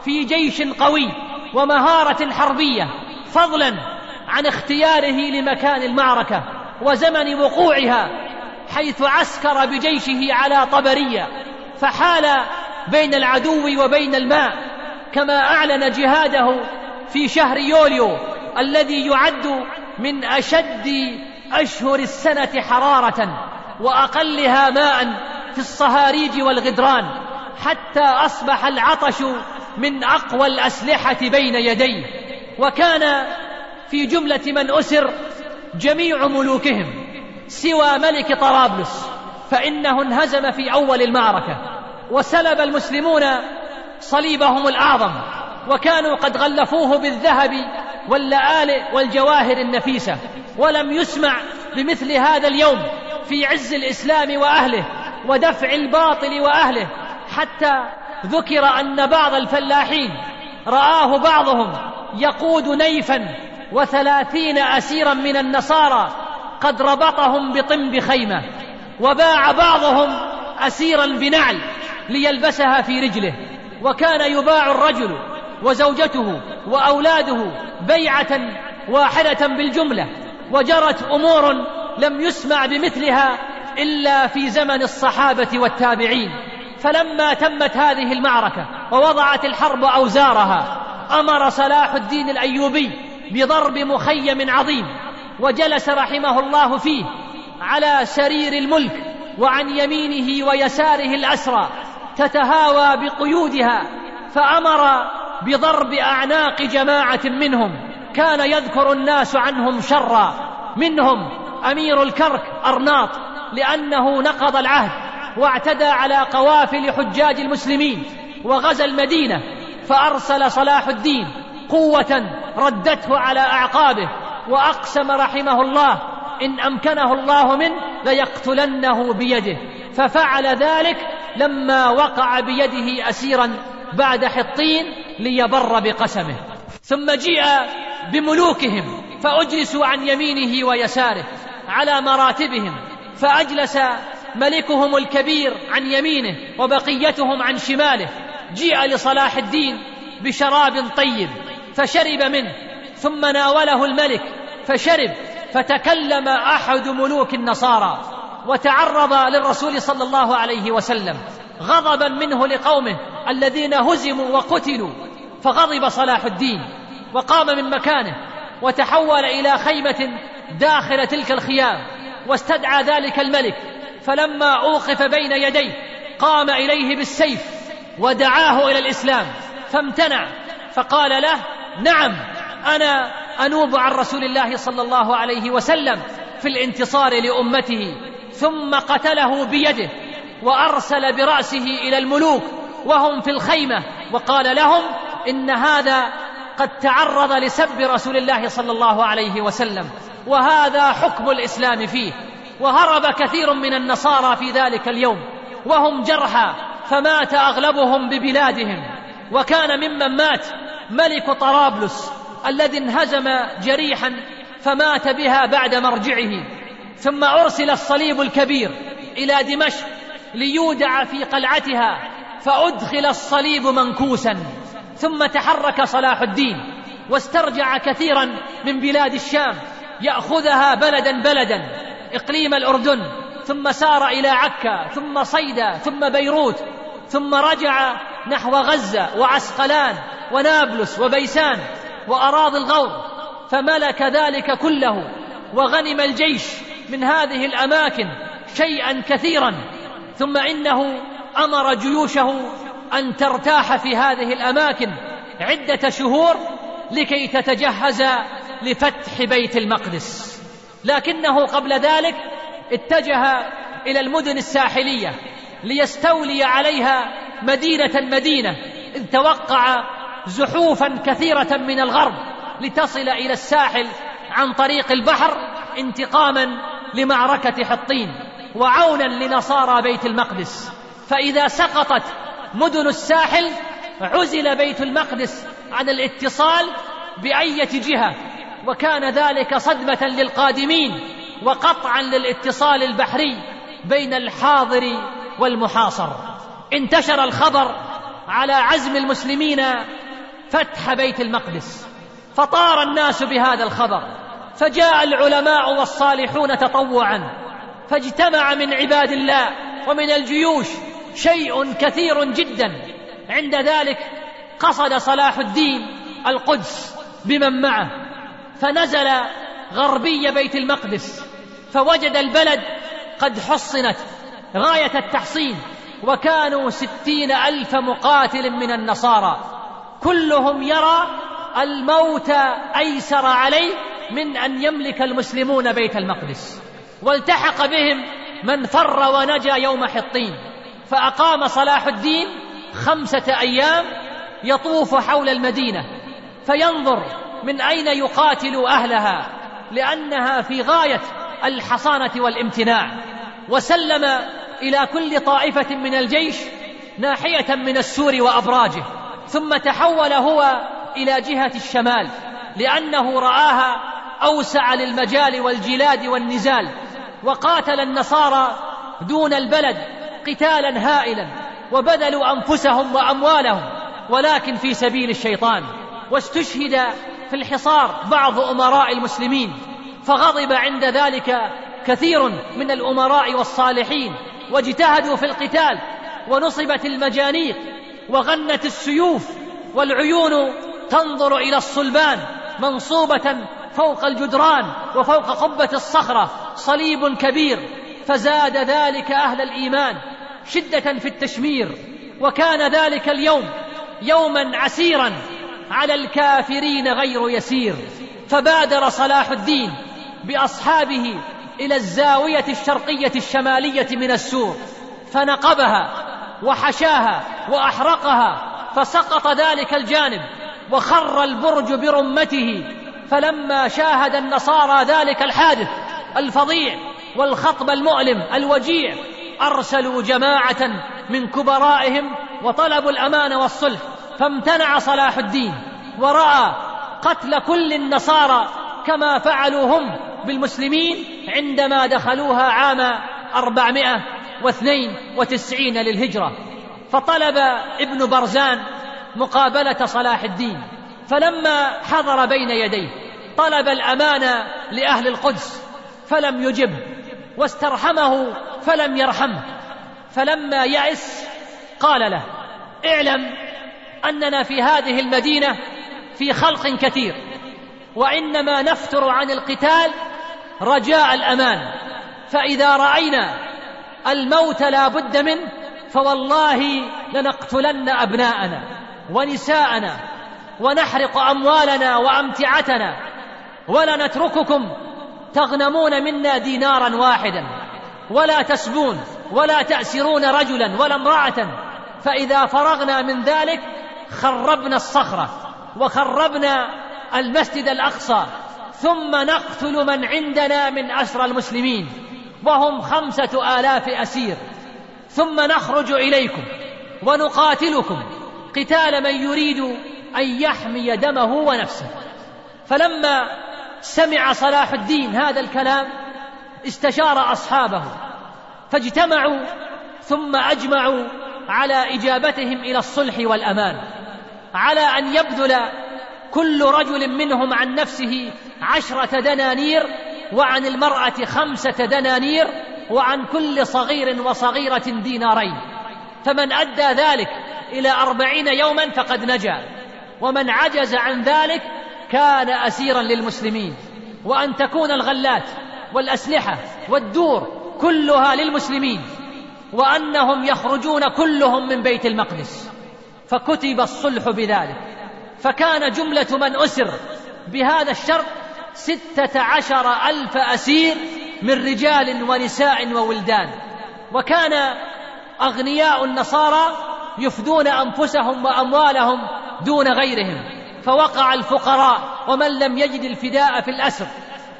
في جيش قوي ومهارة حربية فضلا عن اختياره لمكان المعركة وزمن وقوعها حيث عسكر بجيشه على طبرية فحال بين العدو وبين الماء كما أعلن جهاده في شهر يوليو الذي يعد من أشد أشهر السنة حرارة وأقلها ماء في الصهاريج والغدران حتى أصبح العطش من أقوى الأسلحة بين يديه وكان في جملة من أسر جميع ملوكهم سوى ملك طرابلس فإنه انهزم في أول المعركة وسلب المسلمون صليبهم الأعظم وكانوا قد غلفوه بالذهب واللآلئ والجواهر النفيسة ولم يسمع بمثل هذا اليوم في عز الإسلام وأهله ودفع الباطل وأهله حتى ذكر أن بعض الفلاحين رآه بعضهم يقود نيفا وثلاثين أسيرا من النصارى قد ربطهم بطنب خيمة وباع بعضهم أسيرا بنعل ليلبسها في رجله وكان يباع الرجل وزوجته وأولاده بيعة واحدة بالجملة وجرت أمور لم يسمع بمثلها إلا في زمن الصحابة والتابعين فلما تمت هذه المعركة ووضعت الحرب أوزارها أمر صلاح الدين الأيوبي بضرب مخيم عظيم وجلس رحمه الله فيه على سرير الملك وعن يمينه ويساره الأسرى تتهاوى بقيودها فأمر بضرب أعناق جماعة منهم كان يذكر الناس عنهم شرا منهم أمير الكرك أرناط لأنه نقض العهد. واعتدى على قوافل حجاج المسلمين وغزا المدينة فأرسل صلاح الدين قوة ردته على أعقابه وأقسم رحمه الله إن أمكنه الله منه ليقتلنه بيده. ففعل ذلك لما وقع بيده أسيرا بعد حطين ليبر بقسمه. ثم جيء بملوكهم فأجلسوا عن يمينه ويساره على مراتبهم فأجلس ملكهم الكبير عن يمينه وبقيتهم عن شماله جيء لصلاح الدين بشراب طيب فشرب منه ثم ناوله الملك فشرب فتكلم أحد ملوك النصارى وتعرض للرسول صلى الله عليه وسلم غضبا منه لقومه الذين هزموا وقتلوا فغضب صلاح الدين وقام من مكانه وتحول إلى خيمة داخل تلك الخيام واستدعى ذلك الملك فلما أوقف بين يديه قام إليه بالسيف ودعاه إلى الإسلام فامتنع فقال له نعم أنا أنوب عن رسول الله صلى الله عليه وسلم في الانتصار لأمته ثم قتله بيده وأرسل برأسه إلى الملوك وهم في الخيمة وقال لهم إن هذا قد تعرض لسب رسول الله صلى الله عليه وسلم وهذا حكم الإسلام فيه. وهرب كثير من النصارى في ذلك اليوم وهم جرحى فمات أغلبهم ببلادهم. وكان ممن مات ملك طرابلس الذي انهزم جريحا فمات بها بعد مرجعه. ثم أرسل الصليب الكبير إلى دمشق ليودع في قلعتها فأدخل الصليب منكوسا. ثم تحرك صلاح الدين واسترجع كثيرا من بلاد الشام يأخذها بلدا بلدا. إقليم الأردن ثم سار إلى عكا ثم صيدا ثم بيروت ثم رجع نحو غزة وعسقلان ونابلس وبيسان وأراضي الغور فملك ذلك كله وغنم الجيش من هذه الأماكن شيئا كثيرا ثم إنه أمر جيوشه أن ترتاح في هذه الأماكن عدة شهور لكي تتجهز لفتح بيت المقدس. لكنه قبل ذلك اتجه إلى المدن الساحلية ليستولي عليها مدينة مدينة إذ توقع زحوفا كثيرة من الغرب لتصل إلى الساحل عن طريق البحر انتقاما لمعركة حطين وعونا لنصارى بيت المقدس. فإذا سقطت مدن الساحل عزل بيت المقدس عن الاتصال بأية جهة؟ وكان ذلك صدمة للقادمين وقطعا للاتصال البحري بين الحاضر والمحاصر. انتشر الخبر على عزم المسلمين فتح بيت المقدس فطار الناس بهذا الخبر فجاء العلماء والصالحون تطوعا فاجتمع من عباد الله ومن الجيوش شيء كثير جدا. عند ذلك قصد صلاح الدين القدس بمن معه. فنزل غربي بيت المقدس فوجد البلد قد حصنت غاية التحصين وكانوا ستين ألف مقاتل من النصارى. كلهم يرى الموت أيسر عليه من أن يملك المسلمون بيت المقدس. والتحق بهم من فر ونجا يوم حطين فأقام صلاح الدين خمسة أيام يطوف حول المدينة فينظر من أين يقاتل أهلها؟ لأنها في غاية الحصانة والامتناع. وسلم إلى كل طائفة من الجيش ناحية من السور وأبراجه ثم تحول هو إلى جهة الشمال لأنه رآها أوسع للمجال والجلاد والنزال وقاتل النصارى دون البلد قتالا هائلا وبذلوا أنفسهم وأموالهم ولكن في سبيل الشيطان. واستشهد في الحصار بعض أمراء المسلمين فغضب عند ذلك كثير من الأمراء والصالحين واجتهدوا في القتال ونصبت المجانيق وغنت السيوف والعيون تنظر إلى الصلبان منصوبة فوق الجدران وفوق قبة الصخرة صليب كبير فزاد ذلك أهل الإيمان شدة في التشمير وكان ذلك اليوم يوما عسيرا على الكافرين غير يسير فبادر صلاح الدين بأصحابه إلى الزاوية الشرقية الشمالية من السور فنقبها وحشاها وأحرقها فسقط ذلك الجانب وخر البرج برمته فلما شاهد النصارى ذلك الحادث الفظيع والخطب المؤلم الوجيع أرسلوا جماعة من كبرائهم وطلبوا الأمان والصلح. فامتنع صلاح الدين ورأى قتل كل النصارى كما فعلوا هم بالمسلمين عندما دخلوها عام أربعمائة واثنين وتسعين للهجرة. فطلب ابن برزان مقابلة صلاح الدين. فلما حضر بين يديه طلب الأمانة لأهل القدس فلم يجبه واسترحمه فلم يرحمه. فلما يأس قال له اعلم أننا في هذه المدينة في خلق كثير وإنما نفتر عن القتال رجاء الأمان. فإذا رأينا الموت لا بد منه فوالله لنقتلن أبناءنا ونساءنا ونحرق أموالنا وأمتعتنا ولنترككم تغنمون منا دينارا واحدا ولا تسبون ولا تأسرون رجلا ولا امرأة. فإذا فرغنا من ذلك خربنا الصخرة وخربنا المسجد الأقصى ثم نقتل من عندنا من أسرى المسلمين وهم خمسة آلاف أسير. ثم نخرج إليكم ونقاتلكم قتال من يريد أن يحمي دمه ونفسه. فلما سمع صلاح الدين هذا الكلام استشار أصحابه فاجتمعوا ثم أجمعوا على إجابتهم إلى الصلح والأمان. على أن يبذل كل رجل منهم عن نفسه عشرة دنانير وعن المرأة خمسة دنانير وعن كل صغير وصغيرة دينارين. فمن أدى ذلك إلى أربعين يوما فقد نجا. ومن عجز عن ذلك كان أسيرا للمسلمين. وأن تكون الغلات والأسلحة والدور كلها للمسلمين. وأنهم يخرجون كلهم من بيت المقدس. فكتب الصلح بذلك. فكان جملة من أسر بهذا الشرط ستة عشر ألف أسير من رجال ونساء وولدان. وكان أغنياء النصارى يفدون أنفسهم وأموالهم دون غيرهم. فوقع الفقراء ومن لم يجد الفداء في الأسر.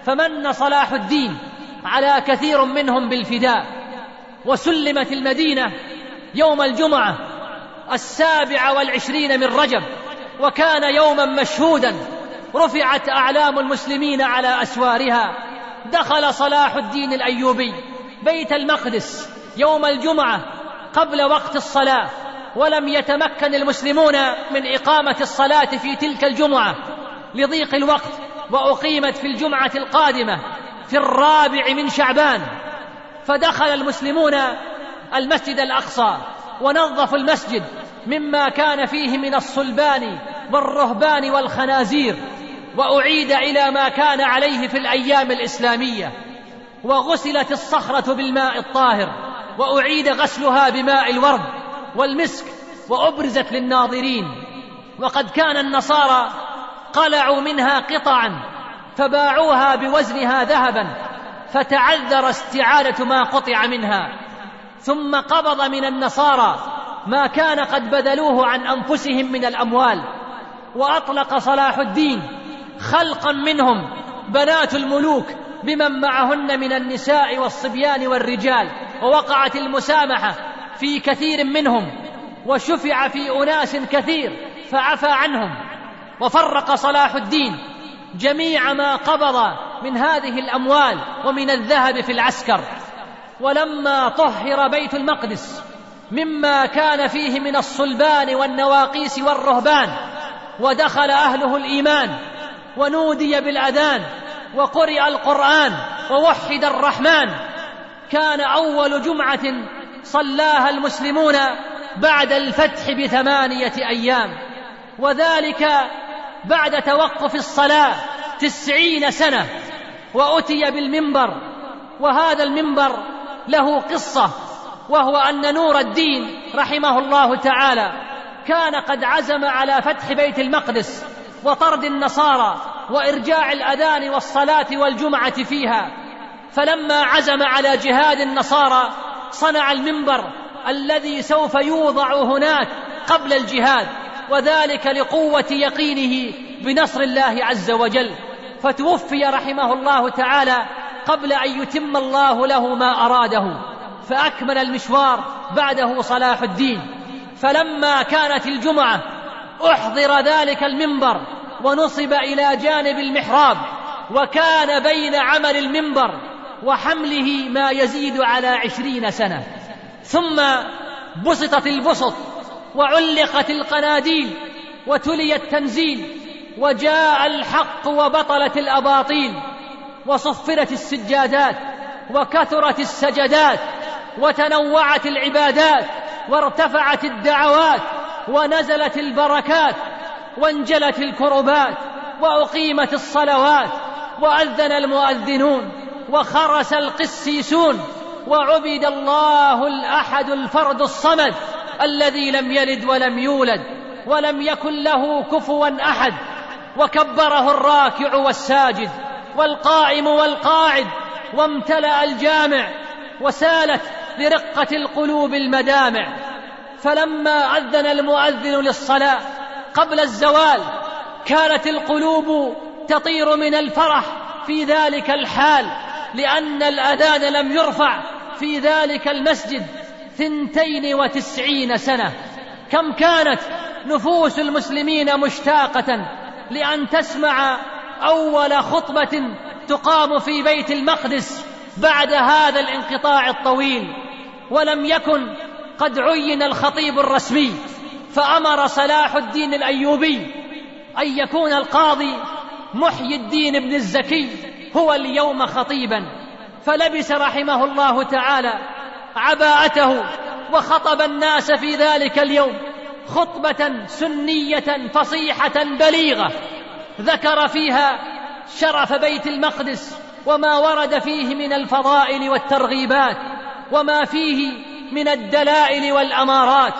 فمن صلاح الدين على كثير منهم بالفداء. وسلمت المدينة يوم الجمعة السابع والعشرين من رجب وكان يوما مشهودا رفعت أعلام المسلمين على أسوارها دخل صلاح الدين الأيوبي بيت المقدس يوم الجمعة قبل وقت الصلاة ولم يتمكن المسلمون من إقامة الصلاة في تلك الجمعة لضيق الوقت وأقيمت في الجمعة القادمة في الرابع من شعبان فدخل المسلمون المسجد الأقصى. ونظفوا المسجد مما كان فيه من الصلبان والرهبان والخنازير وأعيد إلى ما كان عليه في الأيام الإسلامية. وغسلت الصخرة بالماء الطاهر وأعيد غسلها بماء الورد والمسك وأبرزت للناظرين. وقد كان النصارى قلعوا منها قطعا فباعوها بوزنها ذهبا فتعذر استعاده ما قطع منها. ثم قبض من النصارى ما كان قد بذلوه عن أنفسهم من الأموال وأطلق صلاح الدين خلقا منهم بنات الملوك بمن معهن من النساء والصبيان والرجال ووقعت المسامحة في كثير منهم وشفع في أناس كثير فعفى عنهم وفرق صلاح الدين جميع ما قبض من هذه الأموال ومن الذهب في العسكر. ولما طهر بيت المقدس مما كان فيه من الصلبان والنواقيس والرهبان ودخل أهله الإيمان ونودي بالأذان وقرئ القرآن ووحد الرحمن. كان أول جمعة صلاها المسلمون بعد الفتح بثمانية أيام وذلك بعد توقف الصلاة تسعين سنة وأتي بالمنبر وهذا المنبر له قصة وهو أن نور الدين رحمه الله تعالى كان قد عزم على فتح بيت المقدس وطرد النصارى وإرجاع الأذان والصلاة والجمعة فيها. فلما عزم على جهاد النصارى صنع المنبر الذي سوف يوضع هناك قبل الجهاد وذلك لقوة يقينه بنصر الله عز وجل. فتوفي رحمه الله تعالى قبل أن يتم الله له ما أراده فأكمل المشوار بعده صلاح الدين. فلما كانت الجمعة أحضر ذلك المنبر ونصب إلى جانب المحراب وكان بين عمل المنبر وحمله ما يزيد على عشرين سنة. ثم بسطت البسط وعلقت القناديل وتلي التنزيل وجاء الحق وبطلت الأباطيل. وصفرت السجادات وكثرت السجدات وتنوعت العبادات وارتفعت الدعوات ونزلت البركات وانجلت الكربات وأقيمت الصلوات وأذن المؤذنون وخرس القسيسون وعبد الله الأحد الفرد الصمد الذي لم يلد ولم يولد ولم يكن له كفوا أحد وكبره الراكع والساجد والقائم والقاعد وامتلأ الجامع وسالت برقة القلوب المدامع. فلما أذن المؤذن للصلاة قبل الزوال كانت القلوب تطير من الفرح في ذلك الحال لأن الأذان لم يرفع في ذلك المسجد ثنتين وتسعين سنة. كم كانت نفوس المسلمين مشتاقة لأن تسمع أول خطبة تقام في بيت المقدس بعد هذا الانقطاع الطويل ولم يكن قد عين الخطيب الرسمي فأمر صلاح الدين الأيوبي أن يكون القاضي محيي الدين بن الزكي هو اليوم خطيبا. فلبس رحمه الله تعالى عباءته وخطب الناس في ذلك اليوم خطبة سنية فصيحة بليغة. ذكر فيها شرف بيت المقدس وما ورد فيه من الفضائل والترغيبات وما فيه من الدلائل والأمارات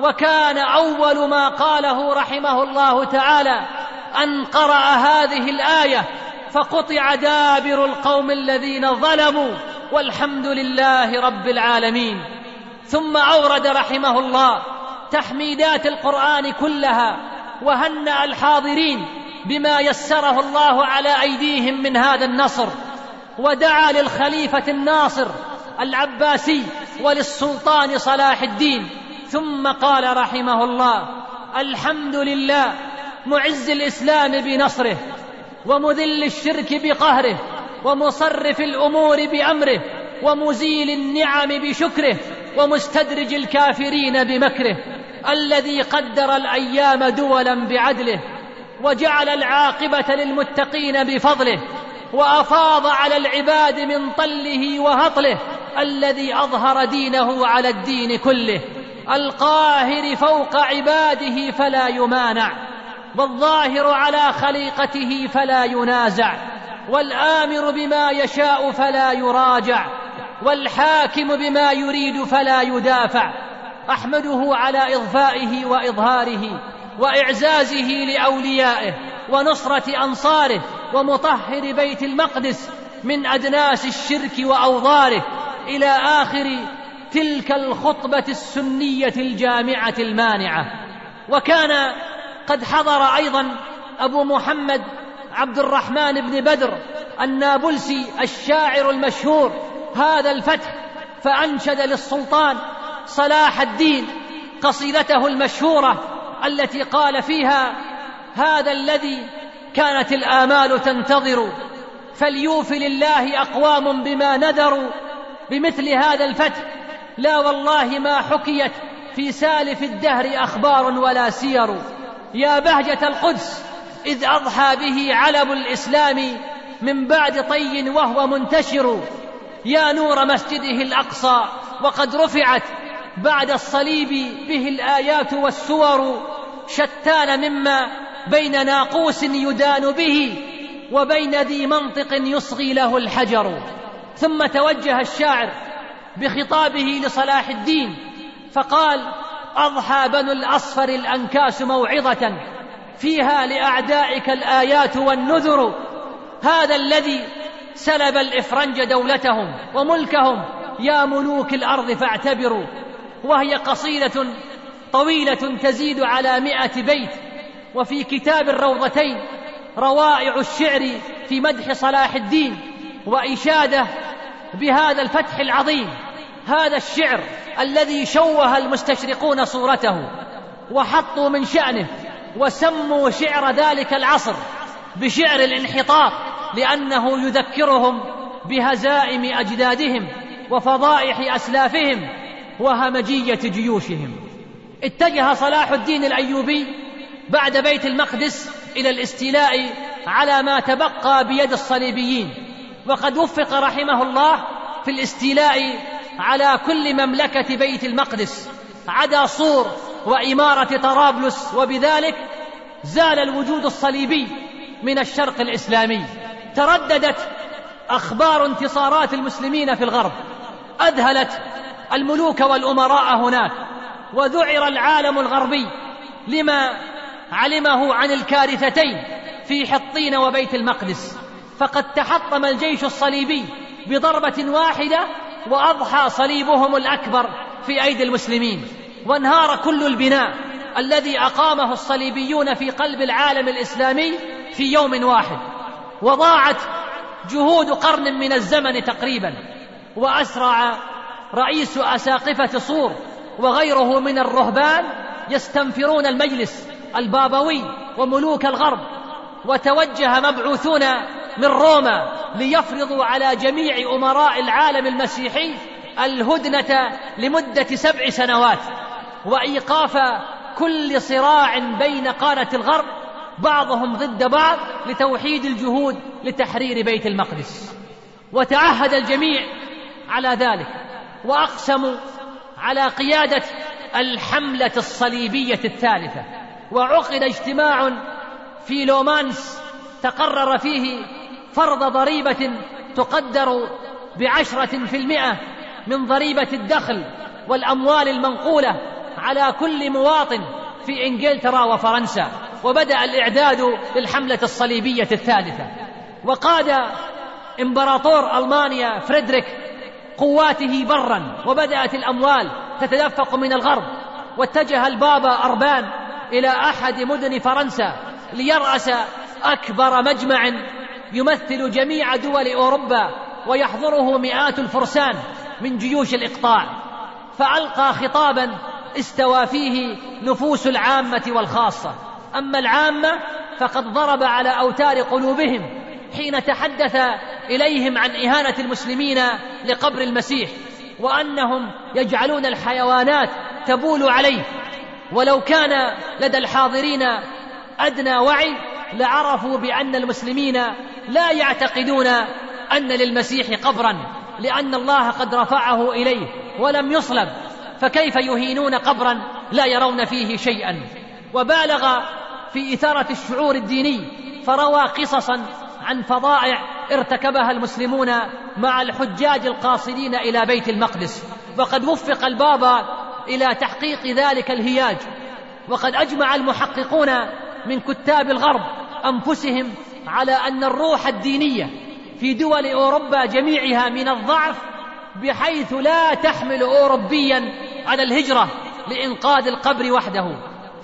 وكان أول ما قاله رحمه الله تعالى أن قرأ هذه الآية فقطع دابر القوم الذين ظلموا والحمد لله رب العالمين. ثم أورد رحمه الله تحميدات القرآن كلها وهنأ الحاضرين بما يسره الله على أيديهم من هذا النصر ودعا للخليفة الناصر العباسي وللسلطان صلاح الدين ثم قال رحمه الله الحمد لله معز الإسلام بنصره ومذل الشرك بقهره ومصرف الأمور بأمره ومزيل النعم بشكره ومستدرج الكافرين بمكره الذي قدر الأيام دولا بعدله. وجعل العاقبة للمتقين بفضله وأفاض على العباد من طله وهطله الذي أظهر دينه على الدين كله القاهر فوق عباده فلا يمانع والظاهر على خليقته فلا ينازع والآمر بما يشاء فلا يراجع والحاكم بما يريد فلا يدافع أحمده على إضفائه وإظهاره وإعزازه لأوليائه ونصرة أنصاره ومطهر بيت المقدس من أدناس الشرك وأوضاره إلى آخر تلك الخطبة السنية الجامعة المانعة. وكان قد حضر أيضا أبو محمد عبد الرحمن بن بدر النابلسي الشاعر المشهور هذا الفتح فأنشد للسلطان صلاح الدين قصيدته المشهورة التي قال فيها هذا الذي كانت الآمال تنتظر فليوف لله أقوام بما نذروا بمثل هذا الفتح لا والله ما حكيت في سالف الدهر أخبار ولا سير. يا بهجة القدس إذ أضحى به علم الإسلام من بعد طي وهو منتشر. يا نور مسجده الأقصى وقد رفعت بعد الصليب به الآيات والسور شتان مما بين ناقوس يدان به وبين ذي منطق يصغي له الحجر. ثم توجه الشاعر بخطابه لصلاح الدين فقال أضحى بنو الأصفر الأنكاس موعظة فيها لأعدائك الآيات والنذر. هذا الذي سلب الإفرنج دولتهم وملكهم يا ملوك الأرض فاعتبروا. وهي قصيدة طويلة تزيد على مائه بيت وفي كتاب الروضتين روائع الشعر في مدح صلاح الدين وإشادة بهذا الفتح العظيم هذا الشعر الذي شوه المستشرقون صورته وحطوا من شأنه وسموا شعر ذلك العصر بشعر الانحطاط لأنه يذكرهم بهزائم أجدادهم وفضائح أسلافهم وهمجية جيوشهم. اتجه صلاح الدين الأيوبي بعد بيت المقدس إلى الاستيلاء على ما تبقى بيد الصليبيين. وقد وفق رحمه الله في الاستيلاء على كل مملكة بيت المقدس. عدا صور وإمارة طرابلس وبذلك زال الوجود الصليبي من الشرق الإسلامي. ترددت أخبار انتصارات المسلمين في الغرب. أذهلت الملوك والأمراء هناك وذعر العالم الغربي لما علمه عن الكارثتين في حطين وبيت المقدس. فقد تحطم الجيش الصليبي بضربة واحدة وأضحى صليبهم الأكبر في أيدي المسلمين. وانهار كل البناء الذي أقامه الصليبيون في قلب العالم الإسلامي في يوم واحد. وضاعت جهود قرن من الزمن تقريبا وأسرع رئيس أساقفة صور وغيره من الرهبان يستنفرون المجلس البابوي وملوك الغرب وتوجه مبعوثون من روما ليفرضوا على جميع أمراء العالم المسيحي الهدنة لمدة سبع سنوات وإيقاف كل صراع بين قادة الغرب بعضهم ضد بعض لتوحيد الجهود لتحرير بيت المقدس. وتعهد الجميع على ذلك. واقسموا على قيادة الحملة الصليبية الثالثة. وعقد اجتماع في لومانس تقرر فيه فرض ضريبة تقدر بعشرة في المئة من ضريبة الدخل والأموال المنقولة على كل مواطن في إنجلترا وفرنسا. وبدأ الإعداد للحملة الصليبية الثالثة. وقاد إمبراطور ألمانيا فريدريك قواته برا وبدأت الأموال تتدفق من الغرب واتجه البابا أربان إلى أحد مدن فرنسا ليرأس أكبر مجمع يمثل جميع دول أوروبا ويحضره مئات الفرسان من جيوش الإقطاع فألقى خطابا استوى فيه نفوس العامة والخاصة. أما العامة فقد ضرب على أوتار قلوبهم حين تحدث إليهم عن إهانة المسلمين لقبر المسيح وأنهم يجعلون الحيوانات تبول عليه. ولو كان لدى الحاضرين أدنى وعي لعرفوا بأن المسلمين لا يعتقدون أن للمسيح قبرا لأن الله قد رفعه إليه ولم يصلب. فكيف يهينون قبرا لا يرون فيه شيئا؟ وبالغ في إثارة الشعور الديني فروى قصصا عن فظائع ارتكبها المسلمون مع الحجاج القاصدين إلى بيت المقدس. وقد وفق البابا إلى تحقيق ذلك الهياج. وقد أجمع المحققون من كتاب الغرب أنفسهم على أن الروح الدينية في دول أوروبا جميعها من الضعف بحيث لا تحمل أوروبيا على الهجرة لإنقاذ القبر وحده.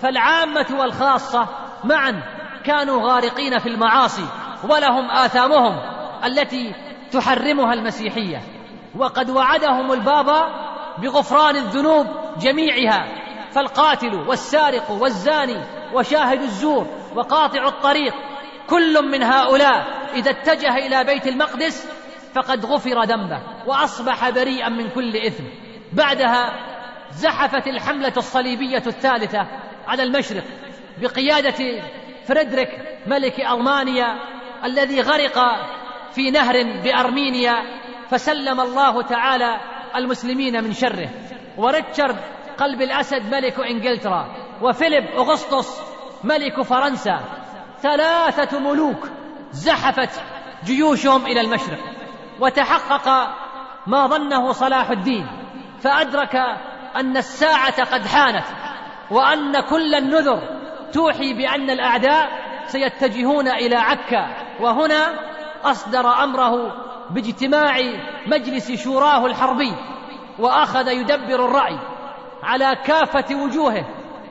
فالعامة والخاصة معا كانوا غارقين في المعاصي. ولهم آثامهم التي تحرمها المسيحية. وقد وعدهم البابا بغفران الذنوب جميعها فالقاتل والسارق والزاني وشاهد الزور وقاطع الطريق كل من هؤلاء إذا اتجه إلى بيت المقدس فقد غفر ذنبه وأصبح بريئا من كل إثم. بعدها زحفت الحملة الصليبية الثالثة على المشرق بقيادة فريدريك ملك ألمانيا الذي غرق في نهر بأرمينيا فسلم الله تعالى المسلمين من شره. وريتشارد قلب الأسد ملك إنجلترا وفيليب أغسطس ملك فرنسا. ثلاثة ملوك زحفت جيوشهم إلى المشرق وتحقق ما ظنه صلاح الدين فأدرك أن الساعة قد حانت وأن كل النذر توحي بأن الأعداء سيتجهون إلى عكا. وهنا أصدر أمره باجتماع مجلس شوراه الحربي وأخذ يدبر الرأي على كافة وجوهه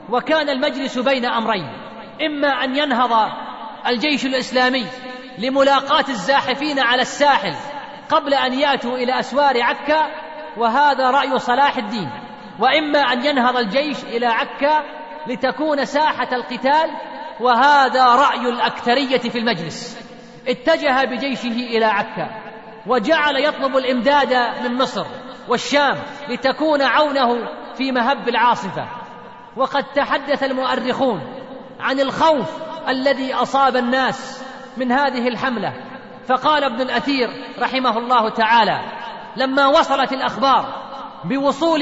وكان المجلس بين أمرين إما أن ينهض الجيش الإسلامي لملاقاة الزاحفين على الساحل قبل أن يأتوا إلى أسوار عكا وهذا رأي صلاح الدين. وإما أن ينهض الجيش إلى عكا لتكون ساحة القتال وهذا رأي الأكثرية في المجلس. اتجه بجيشه إلى عكا وجعل يطلب الإمداد من مصر والشام لتكون عونه في مهب العاصفة. وقد تحدث المؤرخون عن الخوف الذي أصاب الناس من هذه الحملة. فقال ابن الأثير رحمه الله تعالى لما وصلت الأخبار بوصول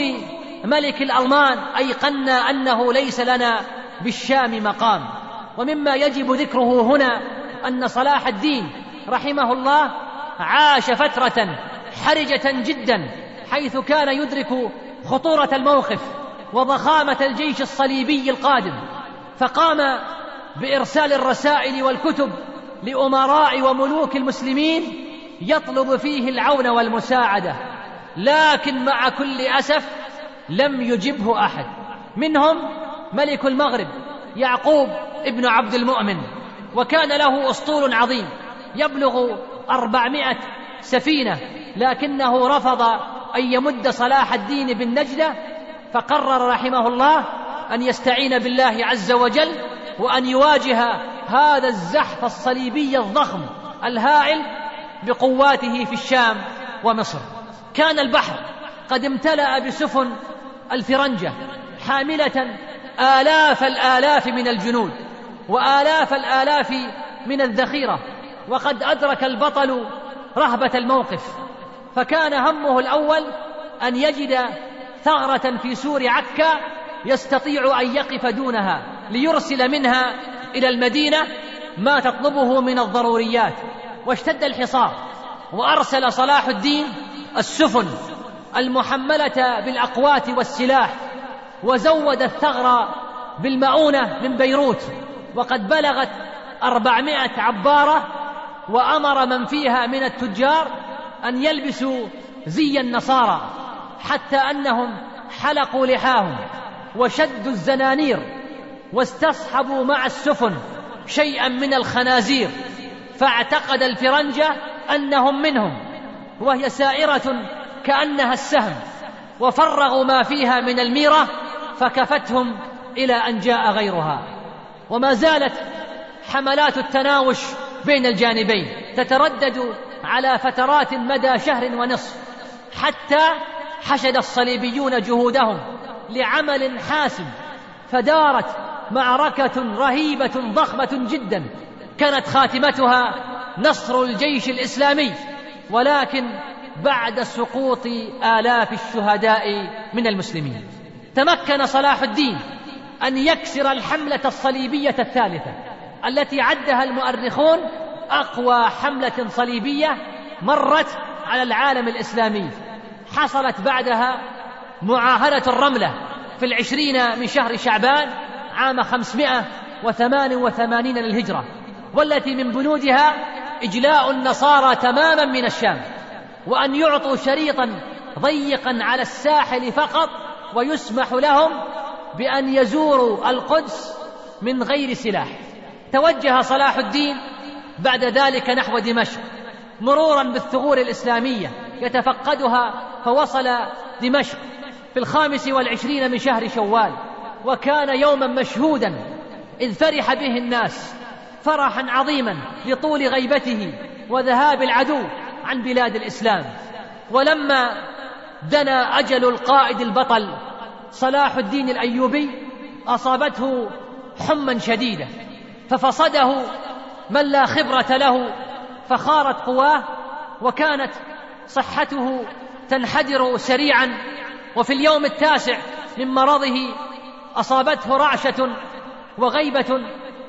ملك الألمان أيقنا أنه ليس لنا بالشام مقام. ومما يجب ذكره هنا أن صلاح الدين رحمه الله عاش فترة حرجة جدا حيث كان يدرك خطورة الموقف وضخامة الجيش الصليبي القادم. فقام بإرسال الرسائل والكتب لأمراء وملوك المسلمين يطلب فيه العون والمساعدة لكن مع كل أسف لم يجبه أحد. منهم ملك المغرب يعقوب ابن عبد المؤمن وكان له أسطول عظيم يبلغ أربعمائة سفينة لكنه رفض أن يمد صلاح الدين بالنجدة فقرر رحمه الله أن يستعين بالله عز وجل وأن يواجه هذا الزحف الصليبي الضخم الهائل بقواته في الشام ومصر. كان البحر قد امتلأ بسفن الفرنجة حاملة آلاف الآلاف من الجنود وآلاف الآلاف من الذخيرة وقد أدرك البطل رهبة الموقف فكان همه الأول أن يجد ثغرة في سور عكا يستطيع أن يقف دونها ليرسل منها إلى المدينة ما تطلبه من الضروريات واشتد الحصار وأرسل صلاح الدين السفن المحملة بالأقوات والسلاح وزود الثغر بالمؤونة من بيروت وقد بلغت أربعمائة عبارة وأمر من فيها من التجار أن يلبسوا زي النصارى حتى أنهم حلقوا لحاهم وشدوا الزنانير واستصحبوا مع السفن شيئا من الخنازير فاعتقد الفرنجة أنهم منهم وهي سائرة كأنها السهم وفرغوا ما فيها من الميرة فكفتهم إلى أن جاء غيرها. وما زالت حملات التناوش بين الجانبين تتردد على فترات مدى شهر ونصف حتى حشد الصليبيون جهودهم لعمل حاسم فدارت معركة رهيبة ضخمة جدا. كانت خاتمتها نصر الجيش الإسلامي ولكن بعد سقوط آلاف الشهداء من المسلمين. تمكن صلاح الدين أن يكسر الحملة الصليبية الثالثة التي عدها المؤرخون أقوى حملة صليبية مرت على العالم الإسلامي. حصلت بعدها معاهدة الرملة في العشرين من شهر شعبان عام خمسمائة وثمان وثمانين للهجرة والتي من بنودها إجلاء النصارى تماما من الشام وأن يعطوا شريطا ضيقا على الساحل فقط ويسمح لهم بأن يزوروا القدس من غير سلاح. توجه صلاح الدين بعد ذلك نحو دمشق مرورا بالثغور الإسلامية يتفقدها فوصل دمشق في الخامس والعشرين من شهر شوال وكان يوما مشهودا إذ فرح به الناس فرحا عظيما لطول غيبته وذهاب العدو عن بلاد الإسلام. ولما دنا أجل القائد البطل صلاح الدين الأيوبي أصابته حما شديدة ففصده من لا خبرة له فخارت قواه وكانت صحته تنحدر سريعا وفي اليوم التاسع من مرضه أصابته رعشة وغيبة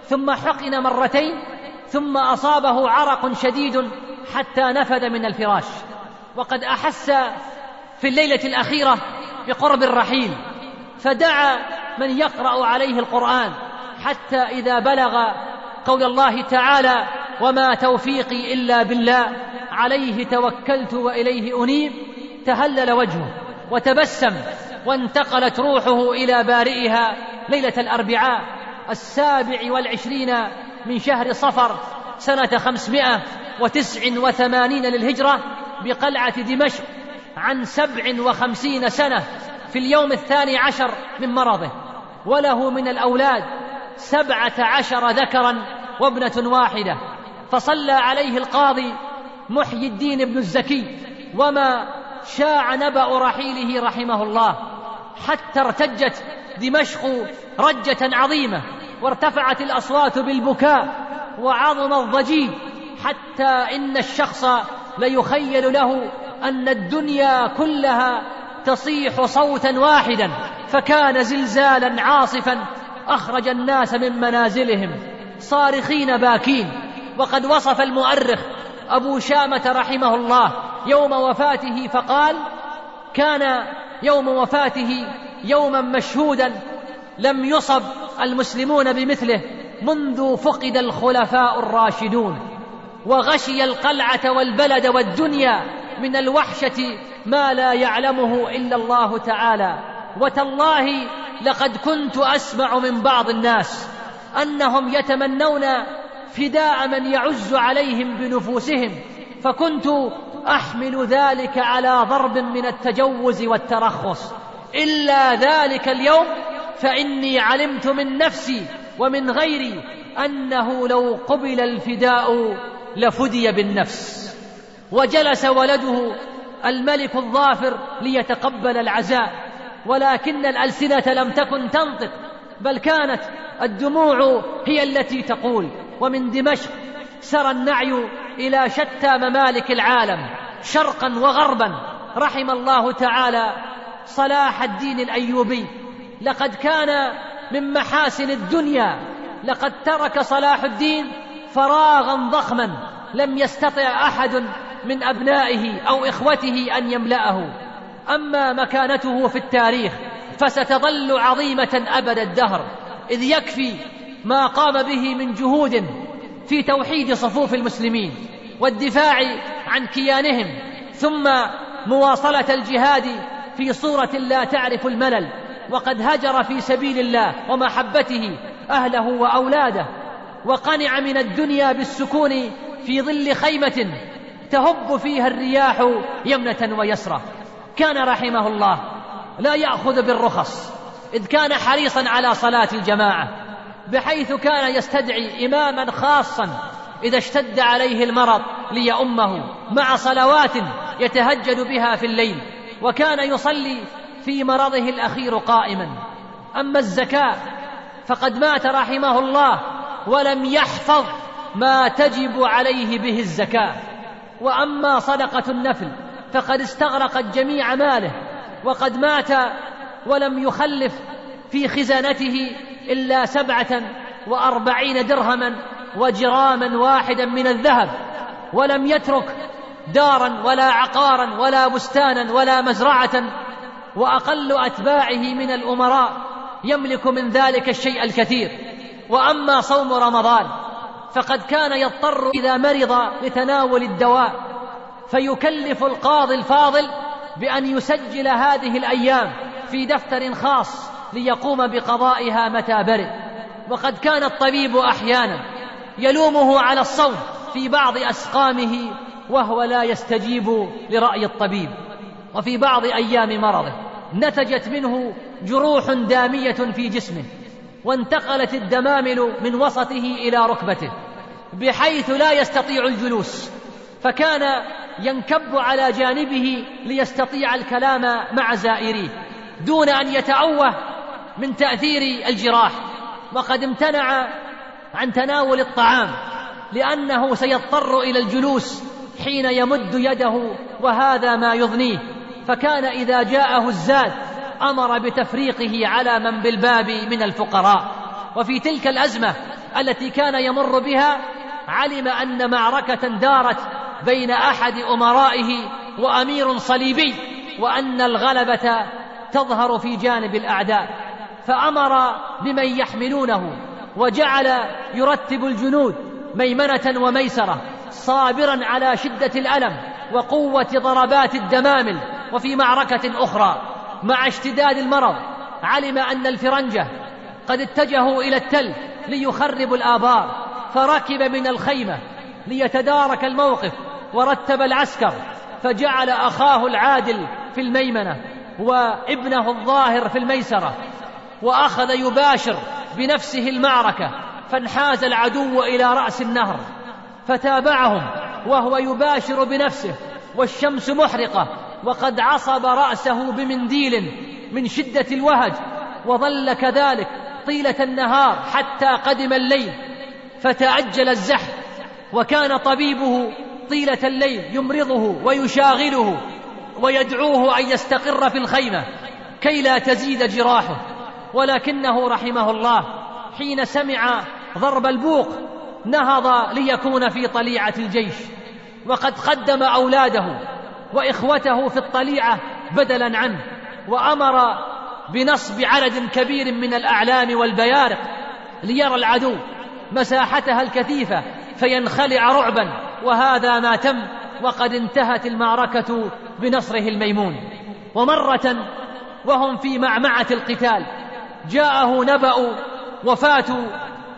ثم حقن مرتين ثم أصابه عرق شديد حتى نفد من الفراش. وقد أحس في الليلة الأخيرة بقرب الرحيل فدعا من يقرأ عليه القرآن حتى إذا بلغ قول الله تعالى وما توفيقي إلا بالله عليه توكلت وإليه أنيب تهلل وجهه وتبسم وانتقلت روحه إلى بارئها ليلة الأربعاء السابع والعشرين من شهر صفر سنة خمسمائة وتسع وثمانين للهجرة بقلعة دمشق. عن سبع وخمسين سنة في اليوم الثاني عشر من مرضه. وله من الأولاد سبعة عشر ذكرا وابنة واحدة. فصلى عليه القاضي محيي الدين بن الزكي وما شاع نبأ رحيله رحمه الله. حتى ارتجت دمشق رجة عظيمة وارتفعت الأصوات بالبكاء وعظم الضجيج. حتى إن الشخص ليخيل له أن الدنيا كلها تصيح صوتا واحدا فكان زلزالا عاصفا أخرج الناس من منازلهم صارخين باكين. وقد وصف المؤرخ أبو شامة رحمه الله يوم وفاته فقال كان يوم وفاته يوما مشهودا لم يصب المسلمون بمثله منذ فقد الخلفاء الراشدون وغشي القلعة والبلد والدنيا من الوحشة ما لا يعلمه إلا الله تعالى. وتالله لقد كنت أسمع من بعض الناس أنهم يتمنون فداء من يعز عليهم بنفوسهم فكنت أحمل ذلك على ضرب من التجوز والترخص. إلا ذلك اليوم فإني علمت من نفسي ومن غيري أنه لو قبل الفداء لفدي بالنفس. وجلس ولده الملك الظافر ليتقبل العزاء ولكن الألسنة لم تكن تنطق بل كانت الدموع هي التي تقول ومن دمشق سرى النعي إلى شتى ممالك العالم شرقا وغربا. رحم الله تعالى صلاح الدين الأيوبي. لقد كان من محاسن الدنيا لقد ترك صلاح الدين فراغا ضخما لم يستطع أحد من أبنائه أو إخوته أن يملأه. أما مكانته في التاريخ فستظل عظيمة أبد الدهر إذ يكفي ما قام به من جهود في توحيد صفوف المسلمين والدفاع عن كيانهم ثم مواصلة الجهاد في صورة لا تعرف الملل. وقد هجر في سبيل الله ومحبته أهله وأولاده وقنع من الدنيا بالسكون في ظل خيمة تهب فيها الرياح يمنة ويسرى كان رحمه الله. لا يأخذ بالرخص. إذ كان حريصا على صلاة الجماعة. بحيث كان يستدعي اماما خاصا. إذا اشتد عليه المرض ليؤمه مع صلوات يتهجد بها في الليل. وكان يصلي في مرضه الأخير قائما. أما الزكاة فقد مات رحمه الله ولم يحفظ ما تجب عليه به الزكاة. وأما صدقة النفل فقد استغرقت جميع ماله وقد مات ولم يخلف في خزانته إلا سبعة وأربعين درهما وجراما واحدا من الذهب ولم يترك دارا ولا عقارا ولا بستانا ولا مزرعة وأقل أتباعه من الأمراء يملك من ذلك الشيء الكثير وأما صوم رمضان فقد كان يضطر إذا مرض لتناول الدواء فيكلف القاضي الفاضل بأن يسجل هذه الأيام في دفتر خاص ليقوم بقضائها متى برئ وقد كان الطبيب أحيانا يلومه على الصوم في بعض أسقامه وهو لا يستجيب لرأي الطبيب. وفي بعض أيام مرضه نتجت منه جروح دامية في جسمه. وانتقلت الدمامل من وسطه إلى ركبته بحيث لا يستطيع الجلوس فكان ينكب على جانبه ليستطيع الكلام مع زائريه دون أن يتعوه من تأثير الجراح وقد امتنع عن تناول الطعام لأنه سيضطر إلى الجلوس حين يمد يده وهذا ما يضنيه فكان إذا جاءه الزاد أمر بتفريقه على من بالباب من الفقراء. وفي تلك الأزمة التي كان يمر بها علم أن معركة دارت بين أحد أمرائه وأمير صليبي وأن الغلبة تظهر في جانب الأعداء. فأمر بمن يحملونه وجعل يرتب الجنود ميمنة وميسرة صابرا على شدة الألم وقوة ضربات الدمامل وفي معركة أخرى. مع اشتداد المرض علم أن الفرنجة قد اتجهوا إلى التل ليخربوا الآبار فركب من الخيمة ليتدارك الموقف ورتب العسكر فجعل أخاه العادل في الميمنة وابنه الظاهر في الميسرة وأخذ يباشر بنفسه المعركة فانحاز العدو إلى رأس النهر فتابعهم وهو يباشر بنفسه والشمس محرقة وقد عصب رأسه بمنديل من شدة الوهج وظل كذلك طيلة النهار حتى قدم الليل فتعجل الزحف وكان طبيبه طيلة الليل يمرضه ويشاغله ويدعوه أن يستقر في الخيمة كي لا تزيد جراحه. ولكنه رحمه الله حين سمع ضرب البوق نهض ليكون في طليعة الجيش وقد قدم أولاده وإخوته في الطليعة بدلا عنه وأمر بنصب عدد كبير من الأعلام والبيارق ليرى العدو مساحتها الكثيفة فينخلع رعبا وهذا ما تم وقد انتهت المعركة بنصره الميمون. ومرة وهم في معمعة القتال جاءه نبأ وفاة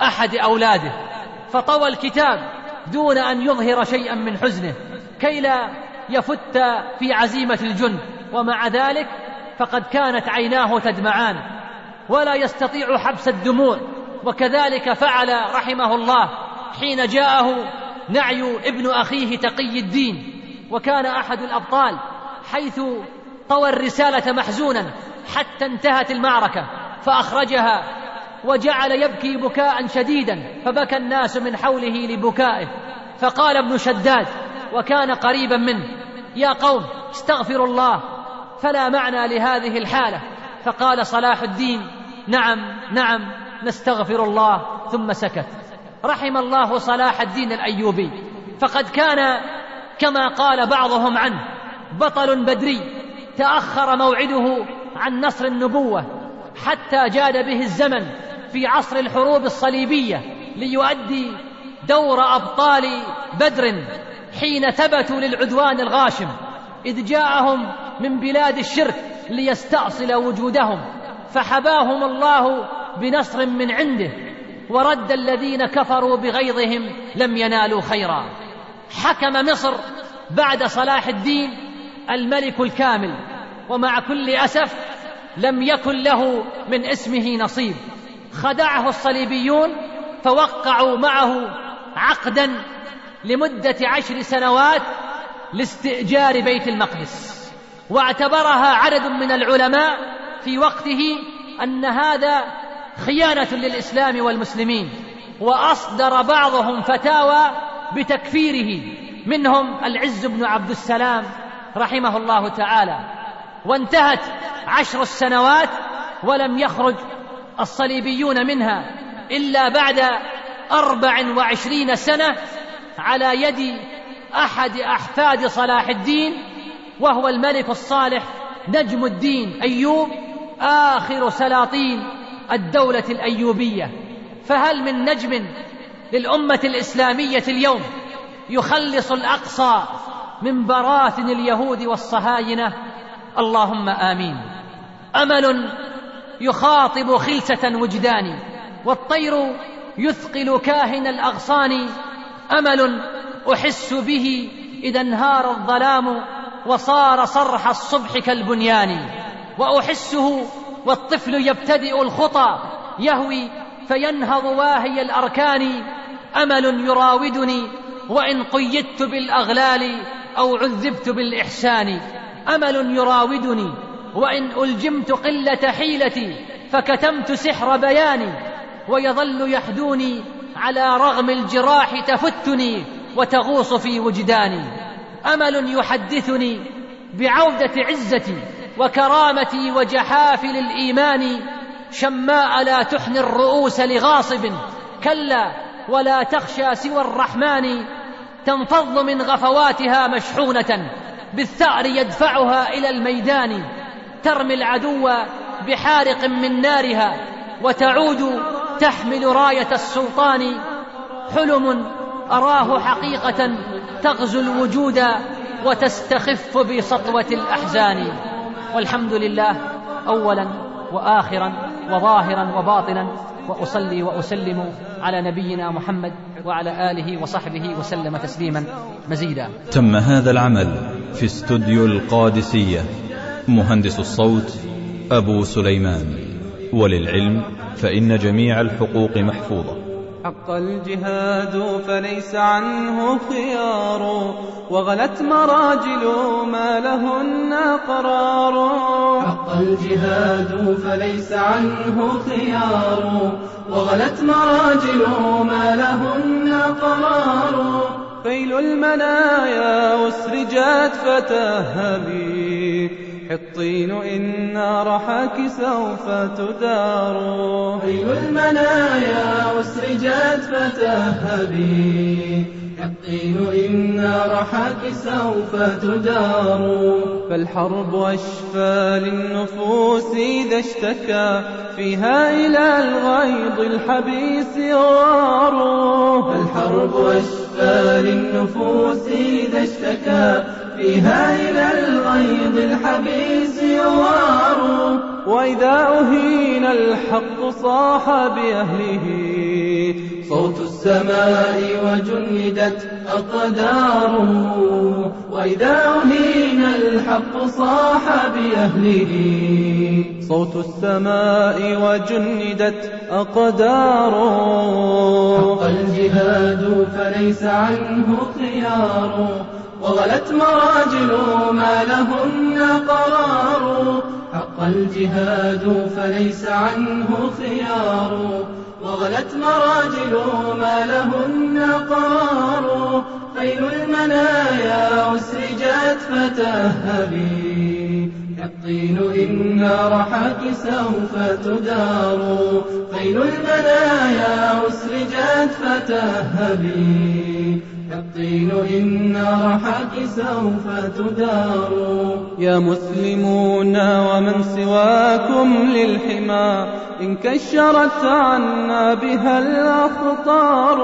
أحد أولاده فطوى الكتاب دون أن يظهر شيئا من حزنه كي لا يفت في عزيمة الجند ومع ذلك فقد كانت عيناه تدمعان ولا يستطيع حبس الدموع. وكذلك فعل رحمه الله حين جاءه نعي ابن أخيه تقي الدين. وكان أحد الأبطال حيث طوى الرسالة محزونا حتى انتهت المعركة فأخرجها وجعل يبكي بكاء شديدا فبكى الناس من حوله لبكائه. فقال ابن شداد وكان قريبا منه. يا قوم استغفروا الله فلا معنى لهذه الحالة. فقال صلاح الدين نعم نعم نستغفر الله ثم سكت. رحم الله صلاح الدين الأيوبي. فقد كان كما قال بعضهم عنه بطل بدري تأخر موعده عن نصر النبوة حتى جاد به الزمن في عصر الحروب الصليبية ليؤدي دور أبطال بدر. حين ثبتوا للعدوان الغاشم إذ جاءهم من بلاد الشرك ليستأصل وجودهم فحباهم الله بنصر من عنده ورد الذين كفروا بغيظهم لم ينالوا خيرا. حكم مصر بعد صلاح الدين الملك الكامل ومع كل أسف لم يكن له من اسمه نصيب. خدعه الصليبيون فوقعوا معه عقدا لمدة عشر سنوات لاستئجار بيت المقدس. واعتبرها عدد من العلماء في وقته أن هذا خيانة للإسلام والمسلمين وأصدر بعضهم فتاوى بتكفيره. منهم العز بن عبد السلام رحمه الله تعالى. وانتهت عشر السنوات ولم يخرج الصليبيون منها إلا بعد أربع وعشرين سنة على يد أحد أحفاد صلاح الدين وهو الملك الصالح نجم الدين أيوب آخر سلاطين الدولة الأيوبية. فهل من نجم للأمة الإسلامية اليوم يخلص الأقصى من براثن اليهود والصهاينة؟ اللهم آمين. أمل يخاطب خلسة وجداني والطير يثقل كاهن الأغصان أمل أحس به إذا انهار الظلام وصار صرح الصبح كالبنيان وأحسه والطفل يبتدئ الخطى يهوي فينهض واهي الأركان. أمل يراودني وإن قيدت بالأغلال أو عذبت بالإحسان. أمل يراودني وإن ألجمت قلة حيلتي فكتمت سحر بياني ويظل يحدوني على رغم الجراح تفتني وتغوص في وجداني. أمل يحدثني بعودة عزتي وكرامتي وجحافل الإيمان. شماء لا تحني الرؤوس لغاصب. كلا ولا تخشى سوى الرحمن. تنفض من غفواتها مشحونة. بالثأر يدفعها إلى الميدان. ترمي العدو بحارق من نارها. وتعود تحمل راية السلطان. حلم أراه حقيقة تغزو الوجود وتستخف بسطوة الأحزان. والحمد لله اولا واخرا وظاهرا وباطنا وأصلي وأسلم على نبينا محمد وعلى آله وصحبه وسلم تسليما مزيدا. تم هذا العمل في استوديو القادسية. مهندس الصوت أبو سليمان. وللعلم فإن جميع الحقوق محفوظة. حق الجهاد فليس عنه خيار وغلت مراجل ما لهن قرار. حق الجهاد فليس عنه خيار وغلت مراجل ما لهن قرار. فيل المنايا أسرجت فتهبي. حطين إن رحاك سوف تدار. خيل المنايا أسرجت فتهبي حطين إن رحاك سوف تدار. فالحرب أشفى للنفوس إذا اشتكى فيها إلى الغيض الحبيس غار. فالحرب أشفى للنفوس إذا اشتكى فيها إلى الغيض الحبيس يوار وإذا أهين الحق صاح بأهله. صوت السماء وجندت أقداره وإذا أهين الحق صاح بأهله. صوت السماء وجندت أقداره. حق الجهاد فليس عنه خيار. وغلت مراجل ما لهن قرار. حق الجهاد فليس عنه خيار. وغلت مراجل ما لهن قرار. خيل المنايا أسرجت فتهبي الطين إن رحاك سوف تدار. خيل المنايا أسرجت فتهبي الطين إن رحاك سوف تدار. يا مسلمون ومن سواكم للحمى إن كشرت عنا بها الأخطار.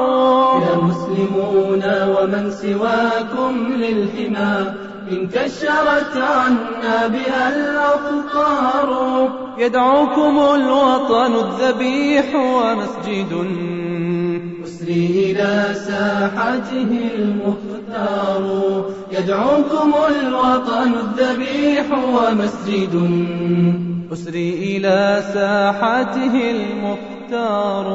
يا مسلمون ومن سواكم للحمى إن كشرت عنا بها الأخطار. يدعوكم الوطن الذبيح ومسجد أسري إلى ساحته المختار. يدعوكم الوطن الذبيح ومسجد. أسري إلى ساحته المختار.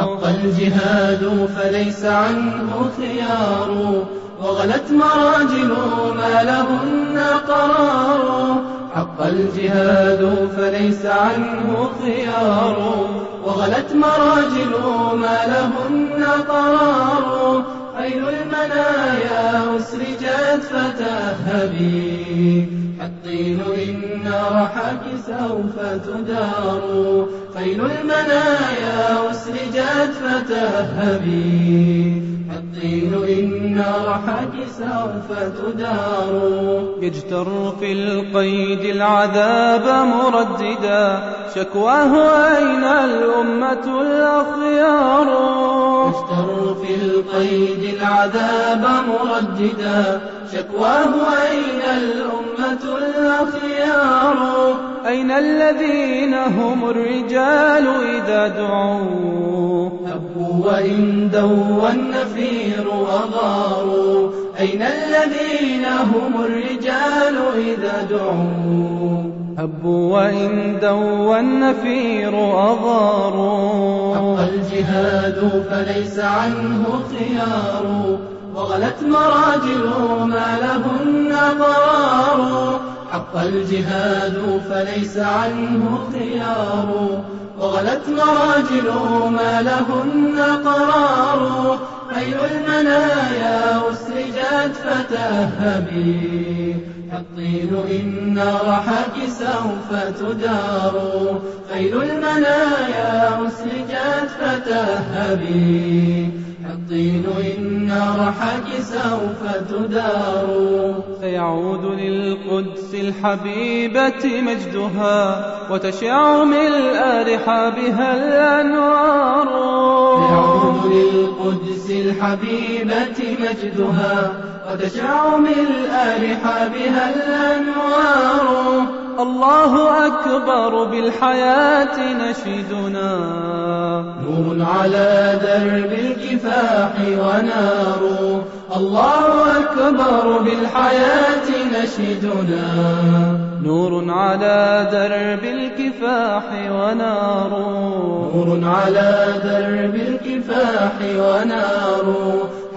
حق الجهاد فليس عنه خيار. وغلت مراجل ما لهن قرار. حق الجهاد فليس عنه خيار. وغلت مراجل ما لهن قرار. خيل المنايا أسرجت فتهبي الطين إن رحاك سوف تدار. خيل المنايا أسرجت فتهبي الطين إن رحاك سوف تدار. يجتر في القيد العذاب مرددا. شكواه أين الأمة الأخيار؟ يجتر في القيد العذاب مرددا. شكواه أين الأمة الأخيار؟ أين الذين هم الرجال إذا دعوا؟ هبوا وإن دوى النفير أغاروا. أين الذين هم الرجال إذا دعوا هبوا وإن دوى النفير أغاروا حق الجهاد فليس عنه خيار وغلت مراجل ما لهن قرار حق الجهاد فليس عنه خيار وغلت مراجل ما لهن قرار خير المنايا أسرجت فتهبي الطين إن رحك سوف تدار. خير المنايا أسرجت فتهبي الطين إن رحك سوف تدار. سيعود للقدس الحبيبة مجدها وتشع ملء رحابها الأنوار. يعود للقدس الحبيبة مجدها وتشع ملء رحابها الأنوار. الله أكبر بالحياة نشيدنا نور على درب الكفاح ونار. الله أكبر بالحياة نشيدنا نور على درب الكفاح ونار. نور على درب الكفاح ونار.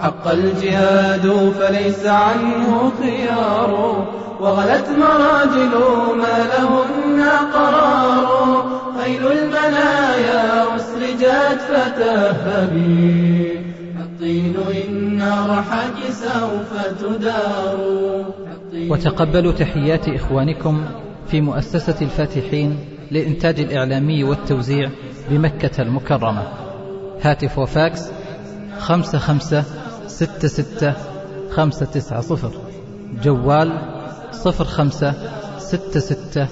حق الجهاد فليس عنه خيار. وغلت مراجل ما لهن قرار. خيل المنايا أسرجت فتهبي الطين إن رحك سوف تدار. وتقبلوا تحيات إخوانكم في مؤسسة الفاتحين للإنتاج الإعلامي والتوزيع بمكة المكرمة. هاتف وفاكس خمسة خمسة ستة ستة خمسة تسعة صفر. جوال صفر خمسة ستة ستة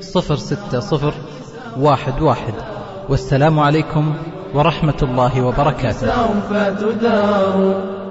صفر ستة صفر واحد واحد. والسلام عليكم ورحمة الله وبركاته. سوف تدار.